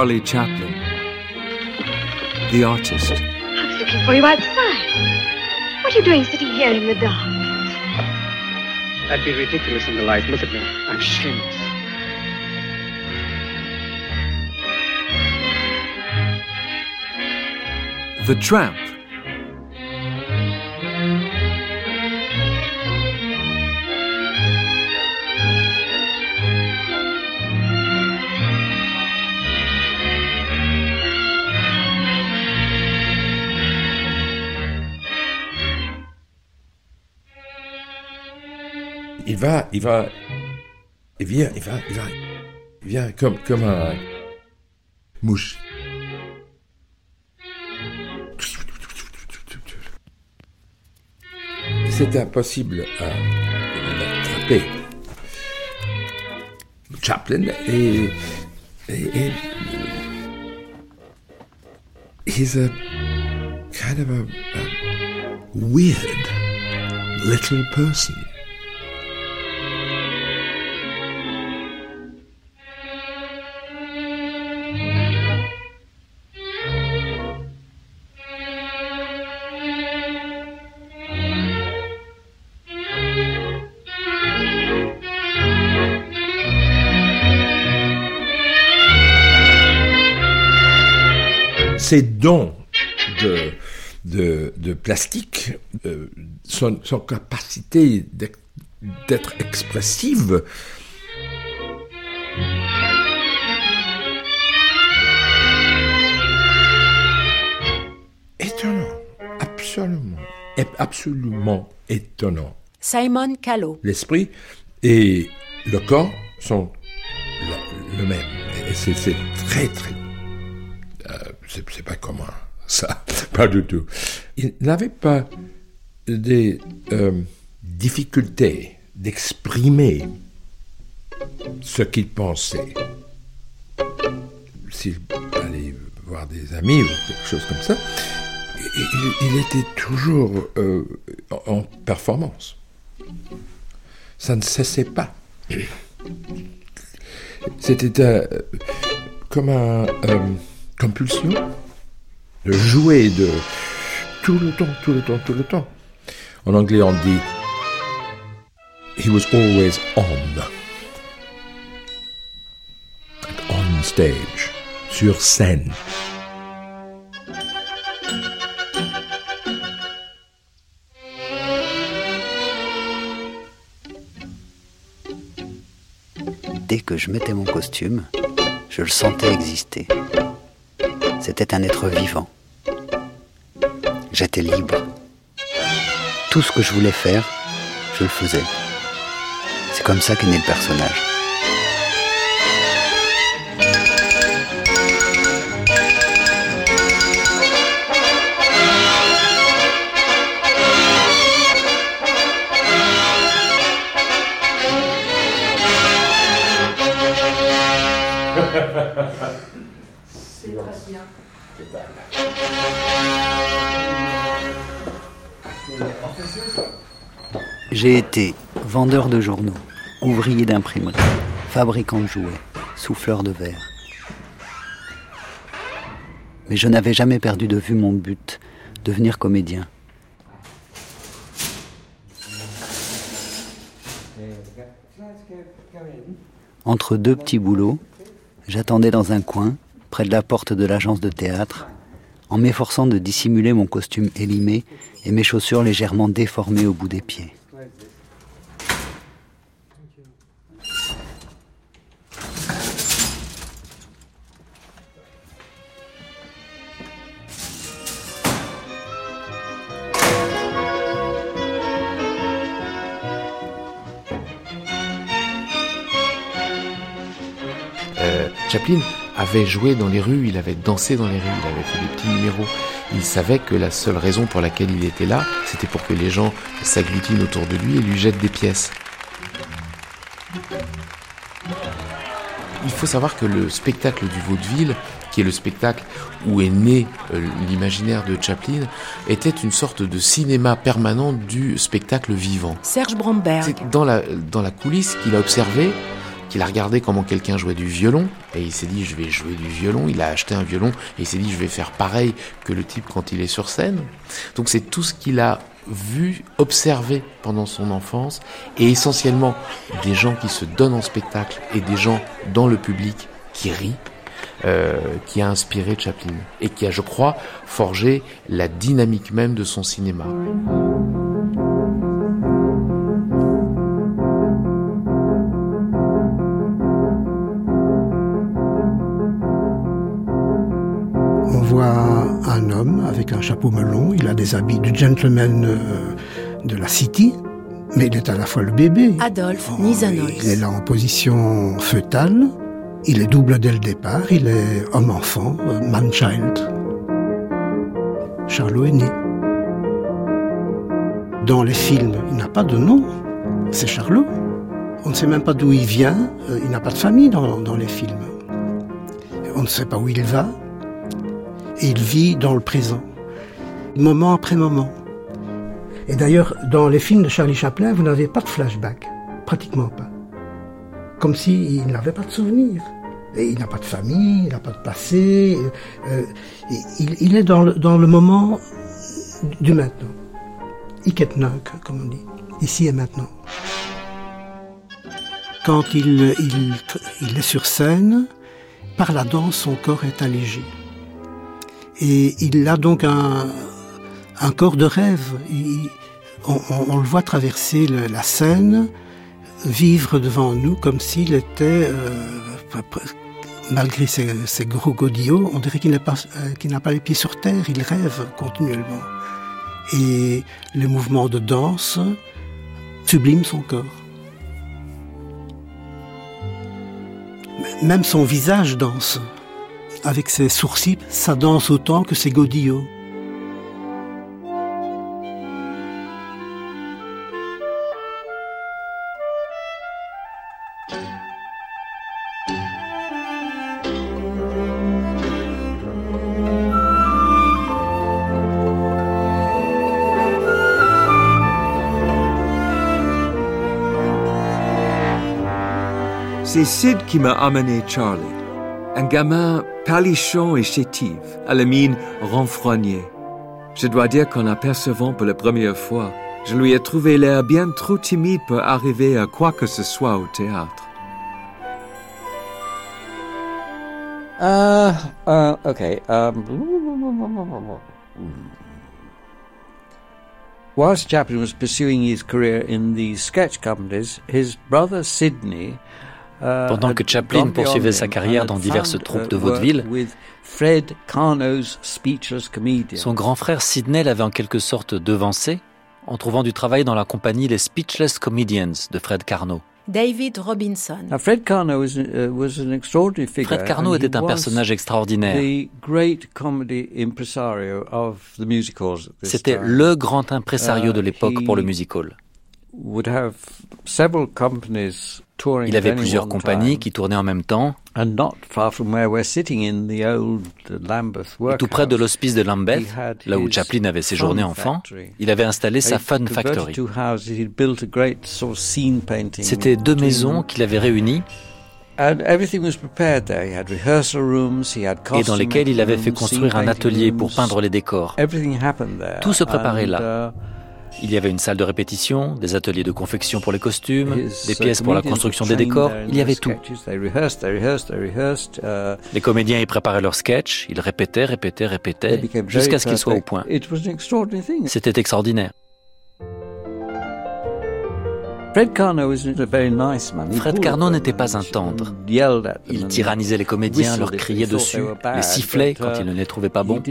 Charlie Chaplin, the artist. I was looking for you outside. What are you doing sitting here in the dark? That'd be ridiculous in the light. Look at me. I'm shameless. The Tramp. Va, il va, il vient, il va, il va, il vient comme, un mouche. C'est impossible à l'attraper. Chaplin est, est, est- he's a kind of a, a weird little person. Ces dons de, de, de plastique, euh, son, son capacité d'être expressive, étonnant, absolument, absolument étonnant. Simon Callow. L'esprit et le corps sont le, le même. Et c'est très, très... c'est pas commun, ça. Pas du tout. Il n'avait pas des euh, difficultés d'exprimer ce qu'il pensait. S'il allait voir des amis ou quelque chose comme ça, il, était toujours euh, en performance ça ne cessait pas. C'était euh, comme un compulsion de jouer de tout le temps, tout le temps, tout le temps. En anglais, on dit he was always on. On stage, sur scène. Dès que je mettais mon costume, je le sentais exister. C'était un être vivant. J'étais libre. Tout ce que je voulais faire, je le faisais. C'est comme ça qu'est né le personnage. J'ai été vendeur de journaux, ouvrier d'imprimerie, fabricant de jouets, souffleur de verre. Mais je n'avais jamais perdu de vue mon but, devenir comédien. Entre deux petits boulots, j'attendais dans un coin, près de la porte de l'agence de théâtre, en m'efforçant de dissimuler mon costume élimé et mes chaussures légèrement déformées au bout des pieds. Euh, Chaplin? Avait joué dans les rues, il avait dansé dans les rues, il avait fait des petits numéros. Il savait que la seule raison pour laquelle il était là, c'était pour que les gens s'agglutinent autour de lui et lui jettent des pièces. Il faut savoir que le spectacle du vaudeville, qui est le spectacle où est né euh, l'imaginaire de Chaplin, était une sorte de cinéma permanent du spectacle vivant. Serge Bromberg. C'est dans la, dans la coulisse qu'il a observé, qu'il a regardé comment quelqu'un jouait du violon, et il s'est dit je vais jouer du violon, il a acheté un violon, et il s'est dit je vais faire pareil que le type quand il est sur scène. Donc c'est tout ce qu'il a vu, observé pendant son enfance, et essentiellement des gens qui se donnent en spectacle et des gens dans le public qui rient, euh, qui a inspiré Chaplin et qui a, je crois, forgé la dynamique même de son cinéma. Avec un chapeau melon, il a des habits du gentleman euh, de la city, mais il est à la fois le bébé. Adolphe Oh. Il est là en position fœtale, il est double dès le départ, il est homme-enfant, euh, man-child. Charlot est né. Dans les films, il n'a pas de nom, c'est Charlot. On ne sait même pas d'où il vient, euh, il n'a pas de famille dans, dans les films. On ne sait pas où il va, et il vit dans le présent, moment après moment. Et d'ailleurs, dans les films de Charlie Chaplin, vous n'avez pas de flashback, pratiquement pas. Comme s'il n'avait pas de souvenirs. Et il n'a pas de famille, il n'a pas de passé. euh, il, il est dans le, dans le moment du maintenant. Iketnunk, comme on dit. Ici et maintenant. Quand il, il, il est sur scène, par la danse, son corps est allégé. Et il a donc un, un corps de rêve. On, le voit traverser la scène, vivre devant nous comme s'il était, euh, malgré ses, gros godillots, on dirait qu'il n'a pas, euh, qu'il n'a pas les pieds sur terre, il rêve continuellement. Et les mouvements de danse subliment son corps. Même son visage danse. Avec ses sourcils, ça danse autant que ses godillots. Sid qui m'a amené Charlie. Un gamin palichon et chétif, à la mine renfrognée. Je dois dire qu'en apercevant pour la première fois, je lui ai trouvé l'air bien trop timide pour arriver à quoi que ce soit au théâtre. Uh, uh, okay. Um, whilst Chaplin was pursuing his career in the sketch companies, his brother Sidney. Uh, Pendant que Chaplin gone beyond poursuivait sa carrière dans diverses troupes uh, de vaudeville, with Fred Carnot's Speechless Comedian. son grand frère Sidney l'avait en quelque sorte devancé en trouvant du travail dans la compagnie Les Speechless Comedians de Fred Carnot. David Robinson. Fred Carnot uh, était un personnage extraordinaire. C'était le grand impresario de Uh, l'époque pour le he musical. Il avait plusieurs compagnies qui tournaient en même temps, uh, et tout près de l'hospice de Lambeth, là où Chaplin avait séjourné enfant, il avait installé sa Fun Factory. C'était deux maisons qu'il avait réunies And everything was prepared there. He had rehearsal rooms, he had et dans lesquelles il avait fait construire un atelier pour peindre les décors. Tout se préparait là. Il y avait une salle de répétition, des ateliers de confection pour les costumes, des pièces pour la construction des décors, il y avait tout. uh, Les comédiens y préparaient leurs sketchs, ils répétaient, répétaient, répétaient, jusqu'à ce qu'ils soient au point. C'était extraordinaire. Carnot them n'était pas un tendre. Il tyrannisait les comédiens, leur criait dessus, les sifflait quand uh, il ne les trouvait pas bons.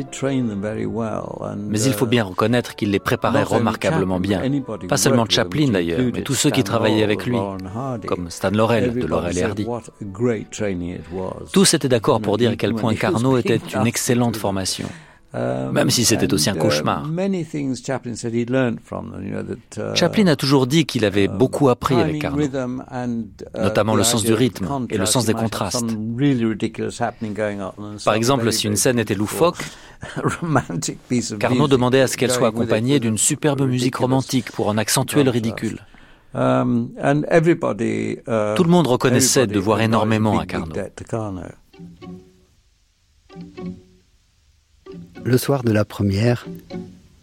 Mais il faut uh, bien reconnaître qu'il les préparait remarquablement bien. Pas seulement Chaplin d'ailleurs, mais tous ceux qui travaillaient avec lui, comme Stan Laurel de Laurel et Hardy. Tous étaient d'accord pour dire à quel point Carnot était une excellente formation. Um, Même si c'était aussi un uh, cauchemar. Chaplin that, uh, Chaplin a toujours dit qu'il avait um, beaucoup appris avec Carnot. uh, Notamment le sens du rythme et le sens des contrastes. Par exemple, si une scène était loufoque, Carnot demandait à ce qu'elle soit accompagnée d'une superbe musique romantique pour en accentuer le ridicule. Um, uh, Tout le monde reconnaissait devoir énormément à Carnot. Le soir de la première,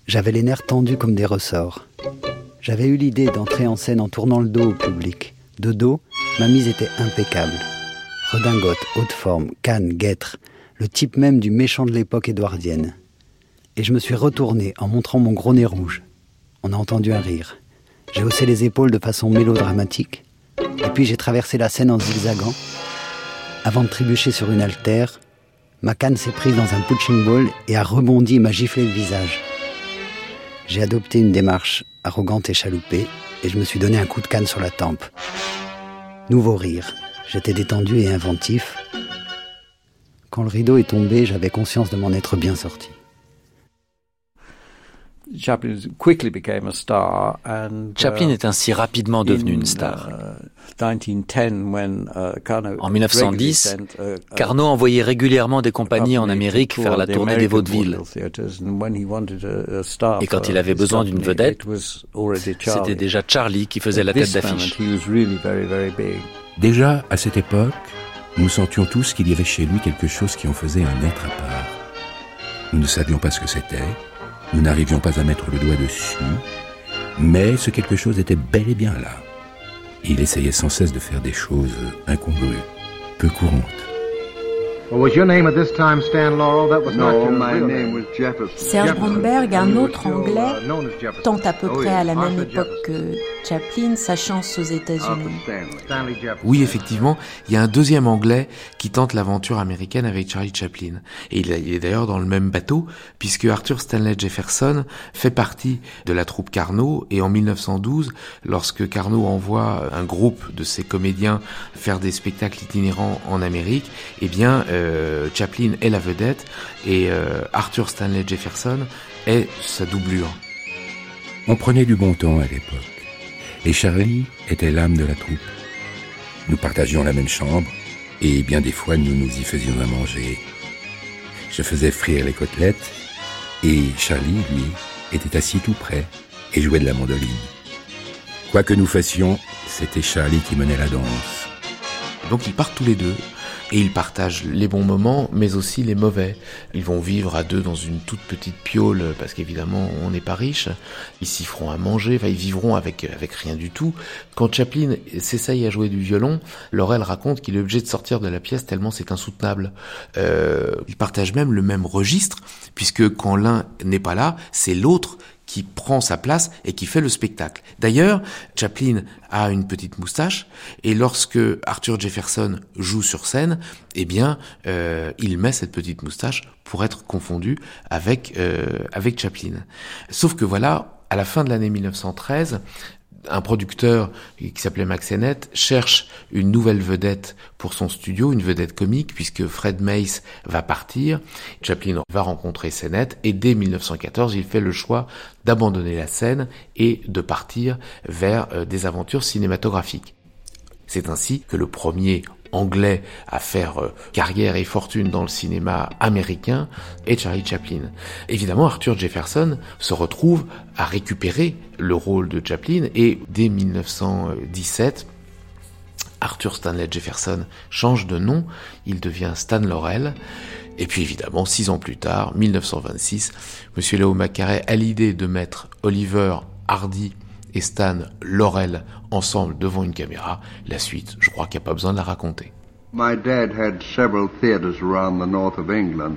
j'avais les nerfs tendus comme des ressorts. J'avais eu l'idée d'entrer en scène en tournant le dos au public. De dos, ma mise était impeccable. Redingote, haute forme, canne, guêtre, le type même du méchant de l'époque édouardienne. Et je me suis retourné en montrant mon gros nez rouge. On a entendu un rire. J'ai haussé les épaules de façon mélodramatique, et puis j'ai traversé la scène en zigzagant. Avant de trébucher sur une altère, ma canne s'est prise dans un punching ball et a rebondi et m'a giflé le visage. J'ai adopté une démarche arrogante et chaloupée et je me suis donné un coup de canne sur la tempe. Nouveau rire. J'étais détendu et inventif. Quand le rideau est tombé, j'avais conscience de m'en être bien sorti. Chaplin quickly became a star and, Chaplin uh, est ainsi rapidement devenu in, une star. uh, 1910, when, uh, Carnot En 1910, regularly sent, uh, uh, Carnot envoyait régulièrement des compagnies en Amérique faire la tournée des vaudevilles. Et quand il avait besoin d'une vedette. C'était déjà Charlie qui faisait At la tête this d'affiche. Déjà, à cette époque, nous sentions tous qu'il y avait chez lui quelque chose qui en faisait un être à part. Nous ne savions pas ce que c'était, nous n'arrivions pas à mettre le doigt dessus, mais ce quelque chose était bel et bien là. Il essayait sans cesse de faire des choses incongrues, peu courantes. Well, was your name at this time Stan Laurel? That was not No, your my real name was Jefferson. Serge. Bromberg, un autre anglais, uh, tente à peu Oh, près yes, à la même époque que Chaplin sa chance aux États-Unis. Stanley Jefferson. Oui, effectivement, il y a un deuxième Anglais qui tente l'aventure américaine avec Charlie Chaplin. Et il il est d'ailleurs dans le même bateau, puisque Arthur Stanley Jefferson fait partie de la troupe Carnot. Et en 1912, lorsque Carnot envoie un groupe de ses comédiens faire des spectacles itinérants en Amérique, eh bien, euh, Chaplin est la vedette et euh, Arthur Stanley Jefferson est sa doublure. On prenait du bon temps à l'époque. Et Charlie était l'âme de la troupe. Nous partagions la même chambre, et bien des fois nous nous y faisions à manger. Je faisais frire les côtelettes, et Charlie, lui, était assis tout près et jouait de la mandoline. Quoi que nous fassions, c'était Charlie qui menait la danse. Donc ils partent tous les deux et ils partagent les bons moments mais aussi les mauvais. Ils vont vivre à deux dans une toute petite piole parce qu'évidemment on n'est pas riche. Ils s'y feront à manger, enfin ils vivront avec avec rien du tout. Quand Chaplin s'essaye à jouer du violon, Laurel raconte qu'il est obligé de sortir de la pièce tellement c'est insoutenable. Euh, ils partagent même le même registre puisque quand l'un n'est pas là, c'est l'autre qui prend sa place et qui fait le spectacle. D'ailleurs, Chaplin a une petite moustache et lorsque Arthur Jefferson joue sur scène, eh bien, euh, il met cette petite moustache pour être confondu avec euh, avec Chaplin. Sauf que voilà, à la fin de l'année 1913, un producteur qui s'appelait Max Sennett cherche une nouvelle vedette pour son studio, une vedette comique, puisque Fred Mace va partir. Chaplin va rencontrer Sennett et dès 1914, il fait le choix d'abandonner la scène et de partir vers euh, des aventures cinématographiques. C'est ainsi que le premier anglais à faire euh, carrière et fortune dans le cinéma américain est Charlie Chaplin. Évidemment, Arthur Jefferson se retrouve à récupérer le rôle de Chaplin et dès 1917, Arthur Stanley Jefferson change de nom, il devient Stan Laurel. Et puis évidemment, six ans plus tard, 1926, Monsieur Léo Macaré a l'idée de mettre Oliver Hardy et Stan Laurel ensemble devant une caméra. La suite, je crois qu'il n'y a pas besoin de la raconter. My dad had several theaters around the north of England.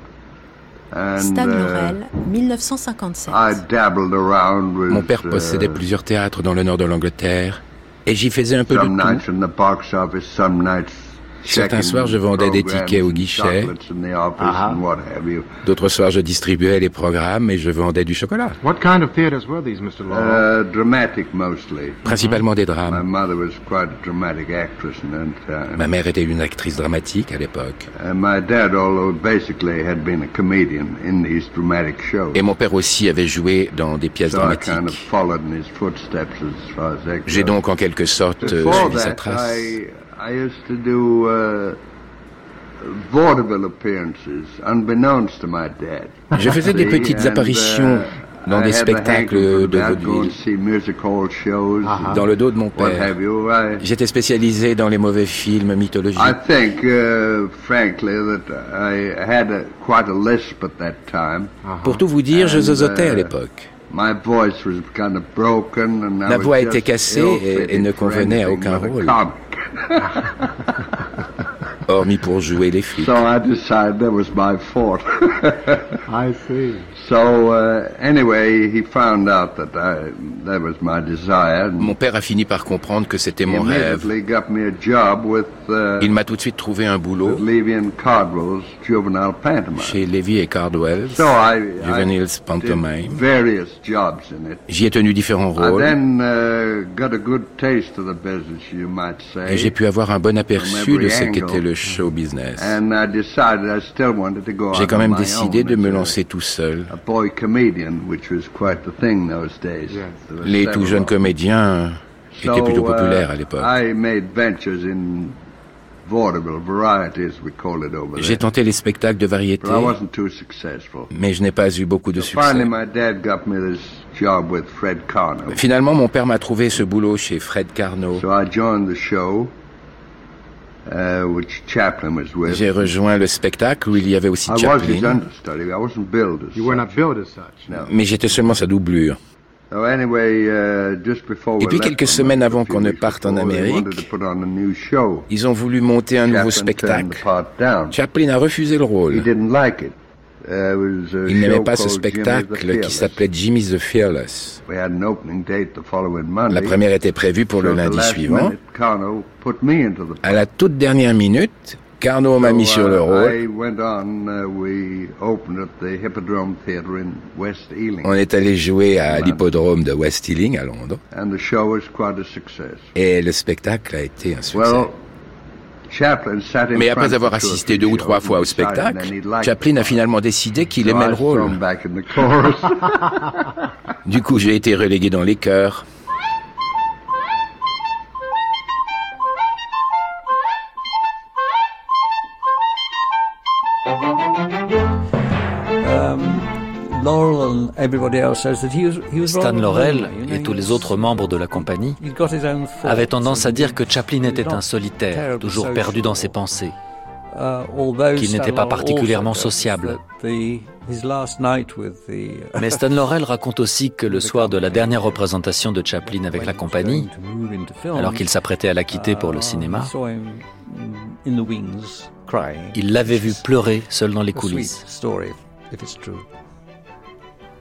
And, Stan uh, Laurel, 1957. I dabbled around with, Mon père uh, possédait plusieurs théâtres dans le nord de l'Angleterre, Et j'y faisais un peu de tout. Certains soirs, je vendais des tickets au guichet. D'autres soirs, je distribuais les programmes et je vendais du chocolat. What kind of theaters were these, Mr. Laurel? Uh, dramatic mostly. Principalement des drames. My mother was quite a dramatic actress in that time. Ma mère était une actrice dramatique à l'époque. And my dad, although basically had been a comedian in these dramatic shows. Et mon père aussi avait joué dans des pièces dramatiques. kind of followed in his footsteps as far as that J'ai donc en quelque sorte euh, suivi sa that, trace. I, I used to do uh, vaudeville appearances, unbeknownst to my dad. Je faisais des petites and, apparitions uh, dans des spectacles de vaudeville. hall shows, Dans le dos de mon père. J'étais spécialisé dans les mauvais films mythologiques. I think, uh, frankly, that I had a, quite a lisp at that time. Pour tout vous dire, je zozotais à uh, l'époque. My voice was kind of broken, and I La was voix était cassée et- et ne convenait à aucun rôle. Hormis pour jouer les flics. So I decided that was my fault. I see. So uh, anyway, he found out that I, that was my desire. Mon père a fini par comprendre que c'était mon rêve. got me a job with uh, Il m'a tout de suite trouvé un boulot Levy and Cardwell's juvenile pantomime. chez Levy et Cardwell, So I, Juveniles I Pantomime. did various jobs in it. J'y ai tenu différents I rôles then uh, got a good taste of the business, you might say. et j'ai pu avoir un bon aperçu de ce qu'était le show business. And I decided I still wanted to go J'ai out quand on même décidé de me lancer tout seul. a boy comedian, which was quite the thing those days. There were Les tout jeunes comédiens étaient plutôt uh, populaires à l'époque. I made ventures in vaudeville varieties, we call it over J'ai tenté les spectacles de variété, But I wasn't too successful. mais je n'ai pas eu beaucoup de succès. Finally, my dad got me this job with Fred Carno. Finalement, mon père m'a trouvé ce boulot chez Fred Carnot. J'ai rejoint le spectacle où il y avait aussi I was his Chaplin, mais j'étais seulement sa doublure. So anyway, uh, just before Et we puis quelques semaines avant qu'on ne parte en Amérique. Ils ont voulu monter un nouveau Chaplin turned the spectacle. Chaplin a refusé le He rôle. Uh, a Il n'aimait pas ce spectacle qui s'appelait Jimmy the Fearless. La première était prévue pour le lundi suivant. À la toute dernière minute, Carnot m'a mis sur le uh, rôle. On. Uh, On est allé jouer à l'hippodrome de West Ealing à Londres. Et le spectacle a été un succès. Well, Chaplin sat in Mais après avoir assisté deux ou trois fois au spectacle, Chaplin a finalement décidé qu'il aimait le rôle. Du coup, j'ai été relégué dans les chœurs. Stan Laurel et tous les autres membres de la compagnie avaient tendance à dire que Chaplin était un solitaire, toujours perdu dans ses pensées. Uh, qu'il n'était pas particulièrement sociable. the- Mais Stan Laurel raconte aussi que le soir de la dernière représentation de Chaplin avec la compagnie, alors qu'il s'apprêtait à la quitter pour le cinéma, wings crying. il l'avait vu pleurer seul dans les coulisses.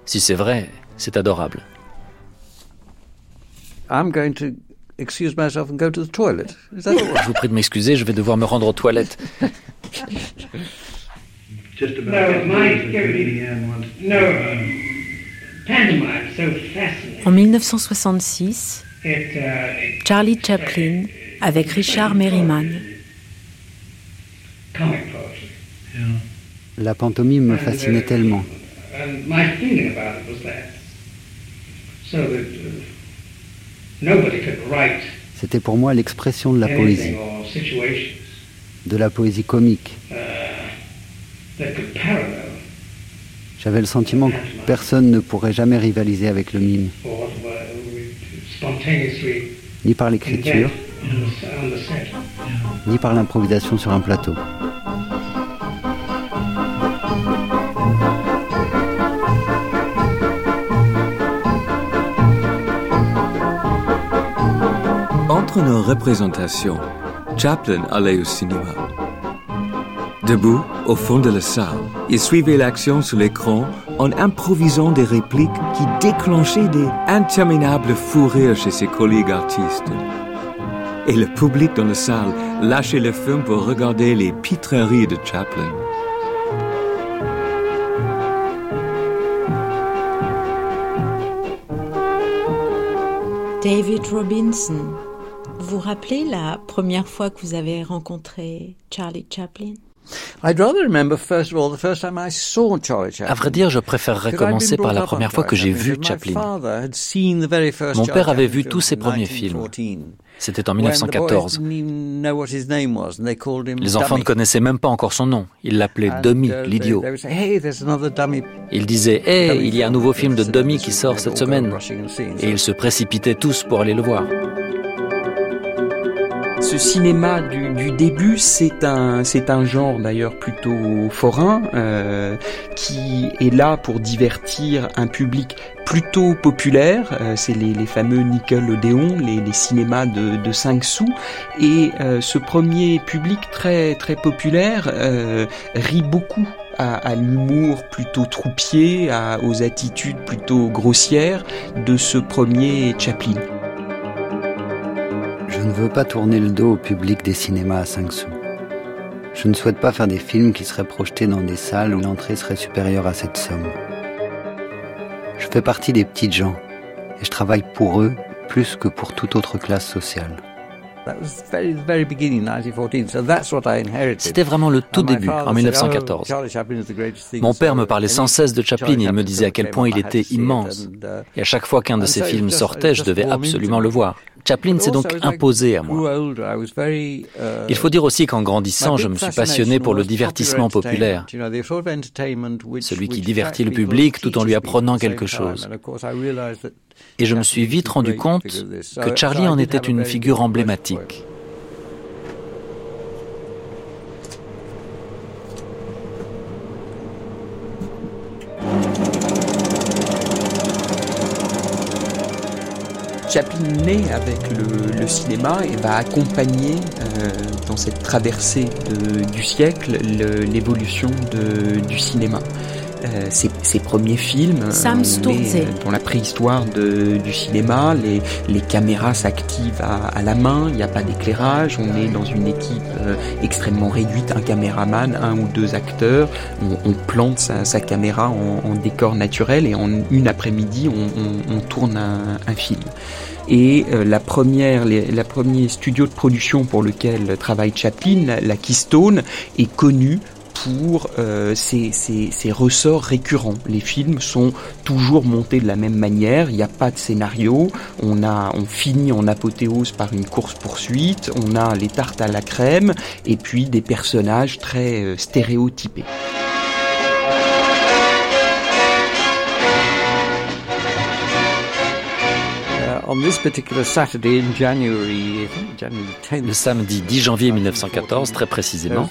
Si c'est vrai, c'est adorable. I'm going to excuse myself and go to the toilet. Is that all Je vous prie de m'excuser, je vais devoir me rendre aux toilettes. Just about no, my no pantomime so fascinating. En 1966, It, uh, Charlie Chaplin avec Richard Merriman. comic poetry. La pantomime me fascinait tellement. And my feeling about it was that, so that uh, nobody could write C'était pour moi l'expression de la poésie, de la poésie comique. uh, J'avais le sentiment que personne ne pourrait jamais rivaliser avec le mime, ni par l'écriture, ni par l'improvisation sur un plateau. Entre nos représentations, Chaplin allait au cinéma. Debout, au fond de la salle, il suivait l'action sur l'écran en improvisant des répliques qui déclenchaient des interminables fous rires chez ses collègues artistes. et le public dans la salle lâchait le film pour regarder les pitreries de Chaplin. David Robinson, vous vous rappelez la première fois que vous avez rencontré Charlie Chaplin? À vrai dire, je préférerais commencer par la première fois que j'ai vu Chaplin. Mon père avait vu tous ses premiers films. C'était en 1914. Les enfants ne connaissaient même pas encore son nom. Ils l'appelaient Dummy, l'idiot. Ils disaient Hé, il y a un nouveau film de Dummy qui sort cette semaine. Et ils se précipitaient tous pour aller le voir. Ce cinéma du, début, c'est un, c'est un genre d'ailleurs plutôt forain euh, qui est là pour divertir un public plutôt populaire. Euh, c'est les, fameux Nickelodeon, les, les cinémas de, de 5 sous. Et euh, ce premier public très très populaire rit beaucoup à, l'humour plutôt troupier, aux attitudes plutôt grossières de ce premier Chaplin. Je ne veux pas tourner le dos au public des cinémas à 5 sous. Je ne souhaite pas faire des films qui seraient projetés dans des salles où l'entrée serait supérieure à cette somme. Je fais partie des petites gens et je travaille pour eux plus que pour toute autre classe sociale. C'était vraiment le tout début, en 1914. Mon père me parlait sans cesse de Chaplin, il me disait à quel point il était immense. Et à chaque fois qu'un de ses films sortait, je devais absolument le voir. Chaplin s'est donc imposé à moi. Il faut dire aussi qu'en grandissant, je me suis passionné pour le divertissement populaire, celui qui divertit le public tout en lui apprenant quelque chose. Et je me suis vite rendu compte que Charlie en était une figure emblématique. Chaplin naît avec le, cinéma et va accompagner euh, dans cette traversée du siècle l'évolution du cinéma. Euh, ses, ses, premiers films, Sam on est dans la préhistoire de, du cinéma, les, les caméras s'activent à, à, la main, il n'y a pas d'éclairage, on est dans une équipe euh, extrêmement réduite, un caméraman, un ou deux acteurs, on, on plante sa, sa caméra en, en, décor naturel et en une après-midi on, on, tourne un, un film. Et euh, la première, les, la premier studio de production pour lequel travaille Chaplin, la, Keystone, est connu pour euh, ressorts récurrents. Les films sont toujours montés de la même manière, il n'y a pas de scénario, on finit en apothéose par une course-poursuite, on a les tartes à la crème, et puis des personnages très euh, stéréotypés. Le samedi 10 janvier 1914, très précisément,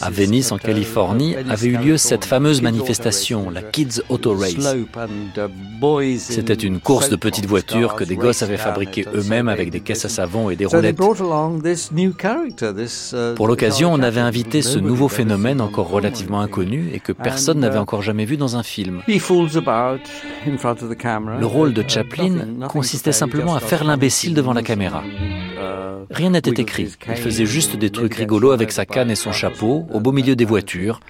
à Venice, en Californie, avait eu lieu cette fameuse manifestation, la Kids Auto Race. C'était une course de petites voitures que des gosses avaient fabriquées eux-mêmes avec des caisses à savon et des roulettes. Pour l'occasion, on avait invité ce nouveau phénomène encore relativement inconnu et que personne n'avait encore jamais vu dans un film. Le rôle de Chaplin consistait simplement à faire l'imbécile devant la caméra. Rien n'était écrit. Il faisait juste des trucs rigolos avec sa canne et son chapeau, au beau milieu des voitures.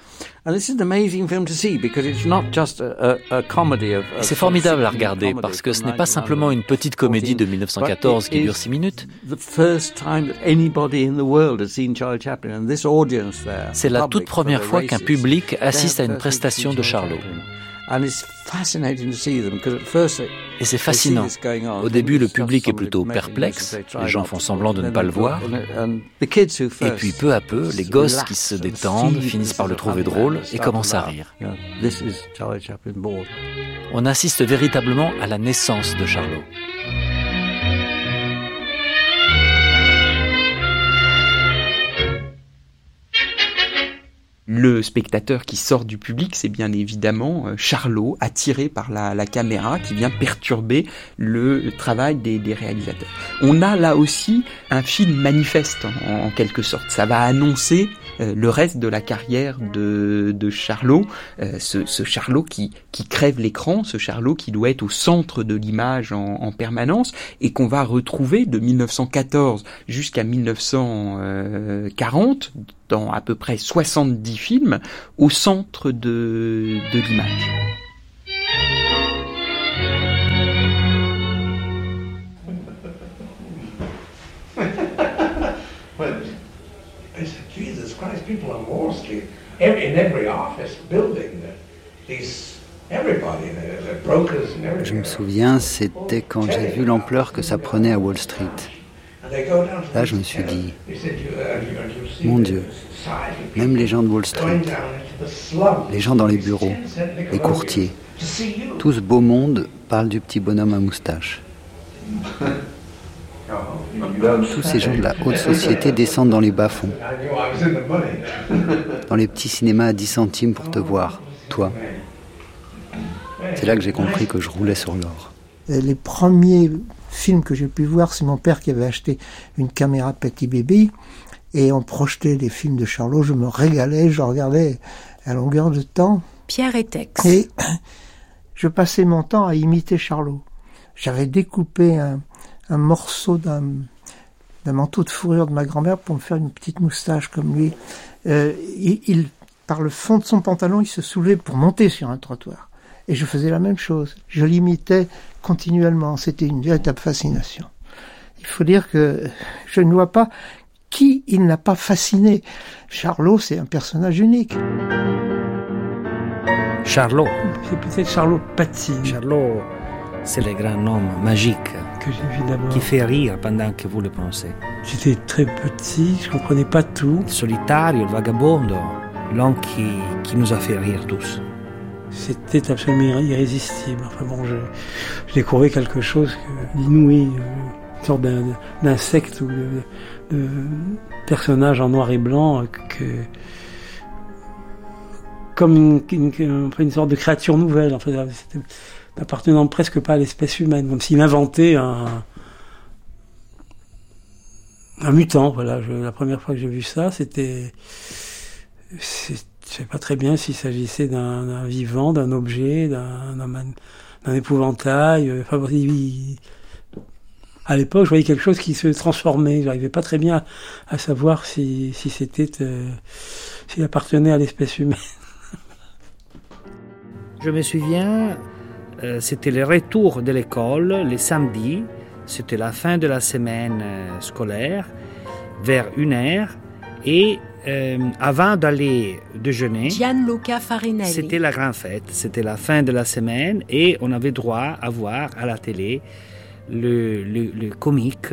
C'est formidable à regarder parce que ce n'est pas simplement une petite comédie de 1914 qui dure six minutes. C'est la toute première fois qu'un public assiste à une prestation de Charlot. Et c'est fascinant. Au début, le public est plutôt perplexe, les gens font semblant de ne pas le voir. Et puis peu à peu, les gosses qui se détendent finissent par le trouver drôle et commencent à rire. On assiste véritablement à la naissance de Charlot. Le spectateur qui sort du public, c'est bien évidemment Charlot, attiré par la, caméra, qui vient perturber le travail des, réalisateurs. On a là aussi un film manifeste, en quelque sorte. Ça va annoncer le reste de la carrière de, de Charlot, ce, ce, Charlot qui, qui crève l'écran, ce Charlot qui doit être au centre de l'image en, en, permanence et qu'on va retrouver de 1914 jusqu'à 1940 dans à peu près 70 films au centre de, de l'image. People on Wall Street, every, in every office building, these everybody, the, the brokers and everything. Je me souviens, c'était quand j'ai vu l'ampleur que ça prenait à Wall Street. Là, je me suis dit, mon Dieu, même les gens de Wall Street, les gens dans les bureaux, les courtiers, tout ce beau monde parle du petit bonhomme à moustache. Tous ces gens de la haute société descendent dans les bas-fonds, dans les petits cinémas à 10 centimes pour te voir, toi. C'est là que j'ai compris que je roulais sur l'or. Les premiers films que j'ai pu voir, c'est mon père qui avait acheté une caméra Petit Baby et on projetait des films de Charlot. Je me régalais, je regardais à longueur de temps. Pierre et Tex. Et je passais mon temps à imiter Charlot. J'avais découpé un, un morceau d'un manteau de fourrure de ma grand-mère pour me faire une petite moustache comme lui. Euh, il, par le fond de son pantalon, il se soulevait pour monter sur un trottoir. Et je faisais la même chose. Je l'imitais continuellement. C'était une véritable fascination. Il faut dire que je ne vois pas qui il n'a pas fasciné. Charlot, c'est un personnage unique. Charlot. C'est peut-être Charlot Paty. Charlot, c'est le grand homme magique qui fait rire pendant que vous le pensez. J'étais très petit, je comprenais pas tout. Le solitario, le vagabondo, l'homme qui, qui nous a fait rire tous. C'était absolument irrésistible. Enfin bon, je, je découvrais quelque chose d'inouï, euh, une sorte d'insecte ou de, de, personnage en noir et blanc que comme une, une, une, sorte de créature nouvelle. En fait, n'appartenant presque pas à l'espèce humaine, comme s'il inventait un, un mutant. Voilà, la première fois que j'ai vu ça, c'était, je sais pas très bien s'il s'agissait d'un vivant, d'un objet, d'un épouvantail. Enfin, à l'époque, je voyais quelque chose qui se transformait. Je n'arrivais pas très bien à, savoir si, si c'était, euh, s'il appartenait à l'espèce humaine. Je me souviens euh, c'était le retour de l'école les samedis, c'était la fin de la semaine euh, scolaire, vers une heure, et euh, avant d'aller déjeuner, c'était la grande fête, c'était la fin de la semaine, et on avait droit à voir à la télé le, le, comique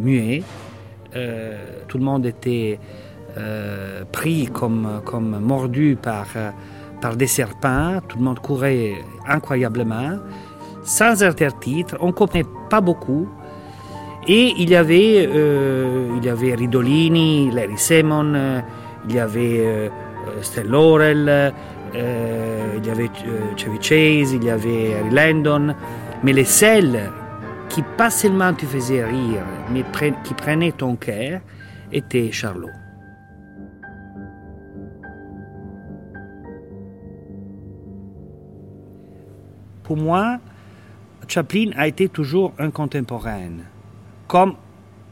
muet. tout le monde était pris comme, comme mordu par par des serpents, tout le monde courait incroyablement, sans intertitre, on ne comprenait pas beaucoup. Et il y avait, euh, il y avait Ridolini, Larry Simon, euh, il y avait euh, Laurel, euh, il y avait Chevy Chase, il y avait Harry Landon, mais les seuls qui pas seulement te faisaient rire, mais qui prenaient ton cœur, étaient Charlot. Pour moi, Chaplin a été toujours un contemporain. Comme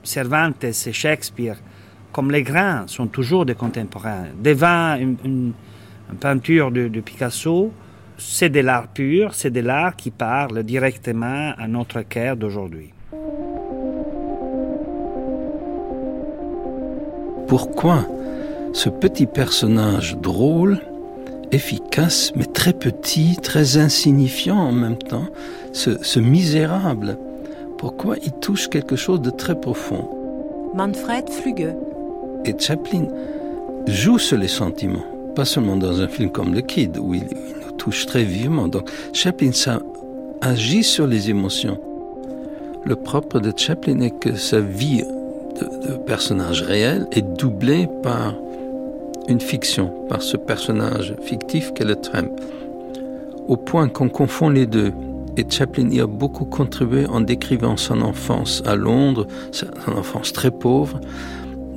Cervantes et Shakespeare, comme les grands sont toujours des contemporains. Devant une, peinture de, de Picasso, c'est de l'art pur, c'est de l'art qui parle directement à notre cœur d'aujourd'hui. Pourquoi ce petit personnage drôle efficace, mais très petit, très insignifiant en même temps, ce, misérable. Pourquoi il touche quelque chose de très profond? Manfred Flügge. Et Chaplin joue sur les sentiments, pas seulement dans un film comme Le Kid, où il, nous touche très vivement. Donc Chaplin, ça agit sur les émotions. Le propre de Chaplin est que sa vie de, de personnage réel est doublée par une fiction par ce personnage fictif qu'est le Tramp, au point qu'on confond les deux. Et Chaplin y a beaucoup contribué en décrivant son enfance à Londres, son enfance très pauvre,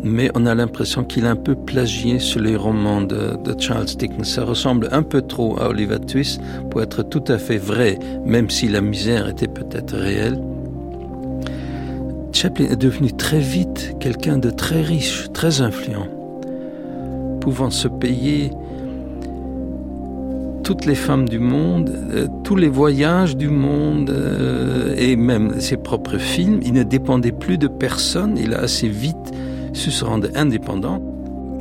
mais on a l'impression qu'il a un peu plagié sur les romans de, Charles Dickens. Ça ressemble un peu trop à Oliver Twist pour être tout à fait vrai, même si la misère était peut-être réelle. Chaplin est devenu très vite quelqu'un de très riche, très influent, pouvant se payer toutes les femmes du monde, euh, tous les voyages du monde euh, et même ses propres films. Il ne dépendait plus de personne, il a assez vite su se rendre indépendant.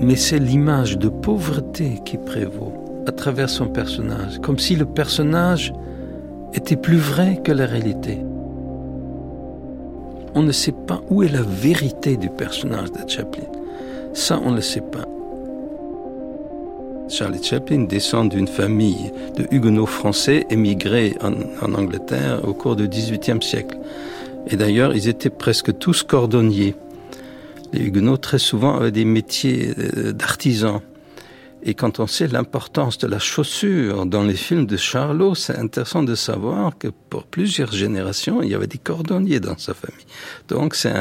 Mais c'est l'image de pauvreté qui prévaut à travers son personnage, comme si le personnage était plus vrai que la réalité. On ne sait pas où est la vérité du personnage de Chaplin. Ça, on ne le sait pas. Charlie Chaplin descend d'une famille de huguenots français émigrés en, Angleterre au cours du XVIIIe siècle. Et d'ailleurs, ils étaient presque tous cordonniers. Les huguenots, très souvent, avaient des métiers euh, d'artisans. Et quand on sait l'importance de la chaussure dans les films de Charlot, c'est intéressant de savoir que pour plusieurs générations, il y avait des cordonniers dans sa famille. Donc c'est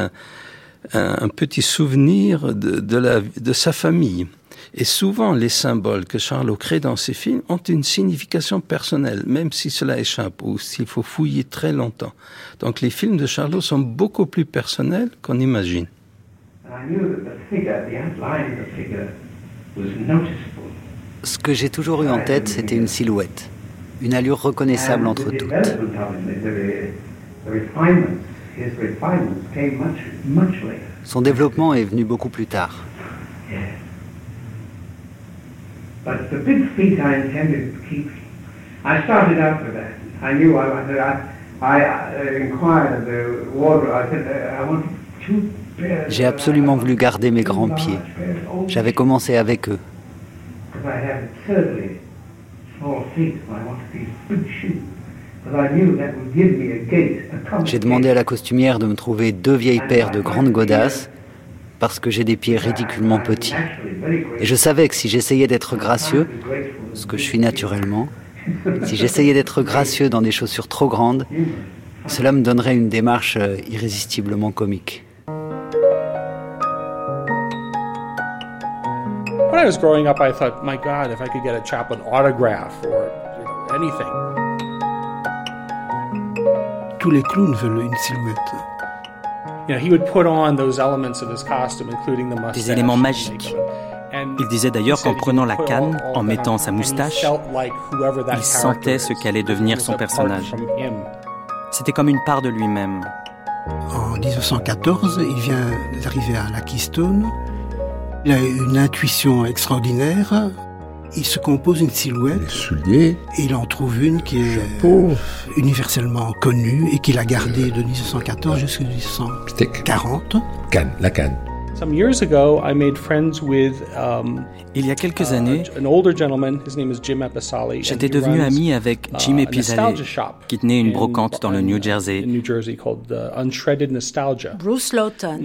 un, petit souvenir de, de sa famille. Et souvent, les symboles que Charlot crée dans ses films ont une signification personnelle, même si cela échappe ou s'il faut fouiller très longtemps. Donc les films de Charlot sont beaucoup plus personnels qu'on imagine. Ce que j'ai toujours eu en tête, c'était une silhouette, une allure reconnaissable entre toutes. Son développement est venu beaucoup plus tard. But the big feat I intended to keep, I started out with that. I knew I, I, I, I inquired of the wardrobe. I said, uh, I want two J'ai absolument voulu garder mes grands pieds. J'avais commencé avec eux. J'ai demandé à la costumière de me trouver deux vieilles paires de grandes godasses parce que j'ai des pieds ridiculement petits. Et je savais que si j'essayais d'être gracieux, ce que je suis naturellement, si j'essayais d'être gracieux dans des chaussures trop grandes, cela me donnerait une démarche euh, irrésistiblement comique. When I was growing up, I thought, my God, if I could get a Chaplin autograph or you know, anything. Tous les clowns veulent une silhouette. Des éléments magiques. Il disait d'ailleurs qu'en prenant la canne, en mettant sa moustache, il sentait ce qu'allait devenir son personnage. C'était comme une part de lui-même. En 1914, il vient d'arriver à la Keystone. Il a une intuition extraordinaire il se compose une silhouette. souliers. Et il en trouve une qui est universellement connue et qu'il a gardée de 1914 jusqu'à 1940. Canne, la canne. Il y a quelques uh, années, j'étais devenu ami avec Jim Epizale, qui tenait une brocante dans le New Jersey. Bruce Lawton.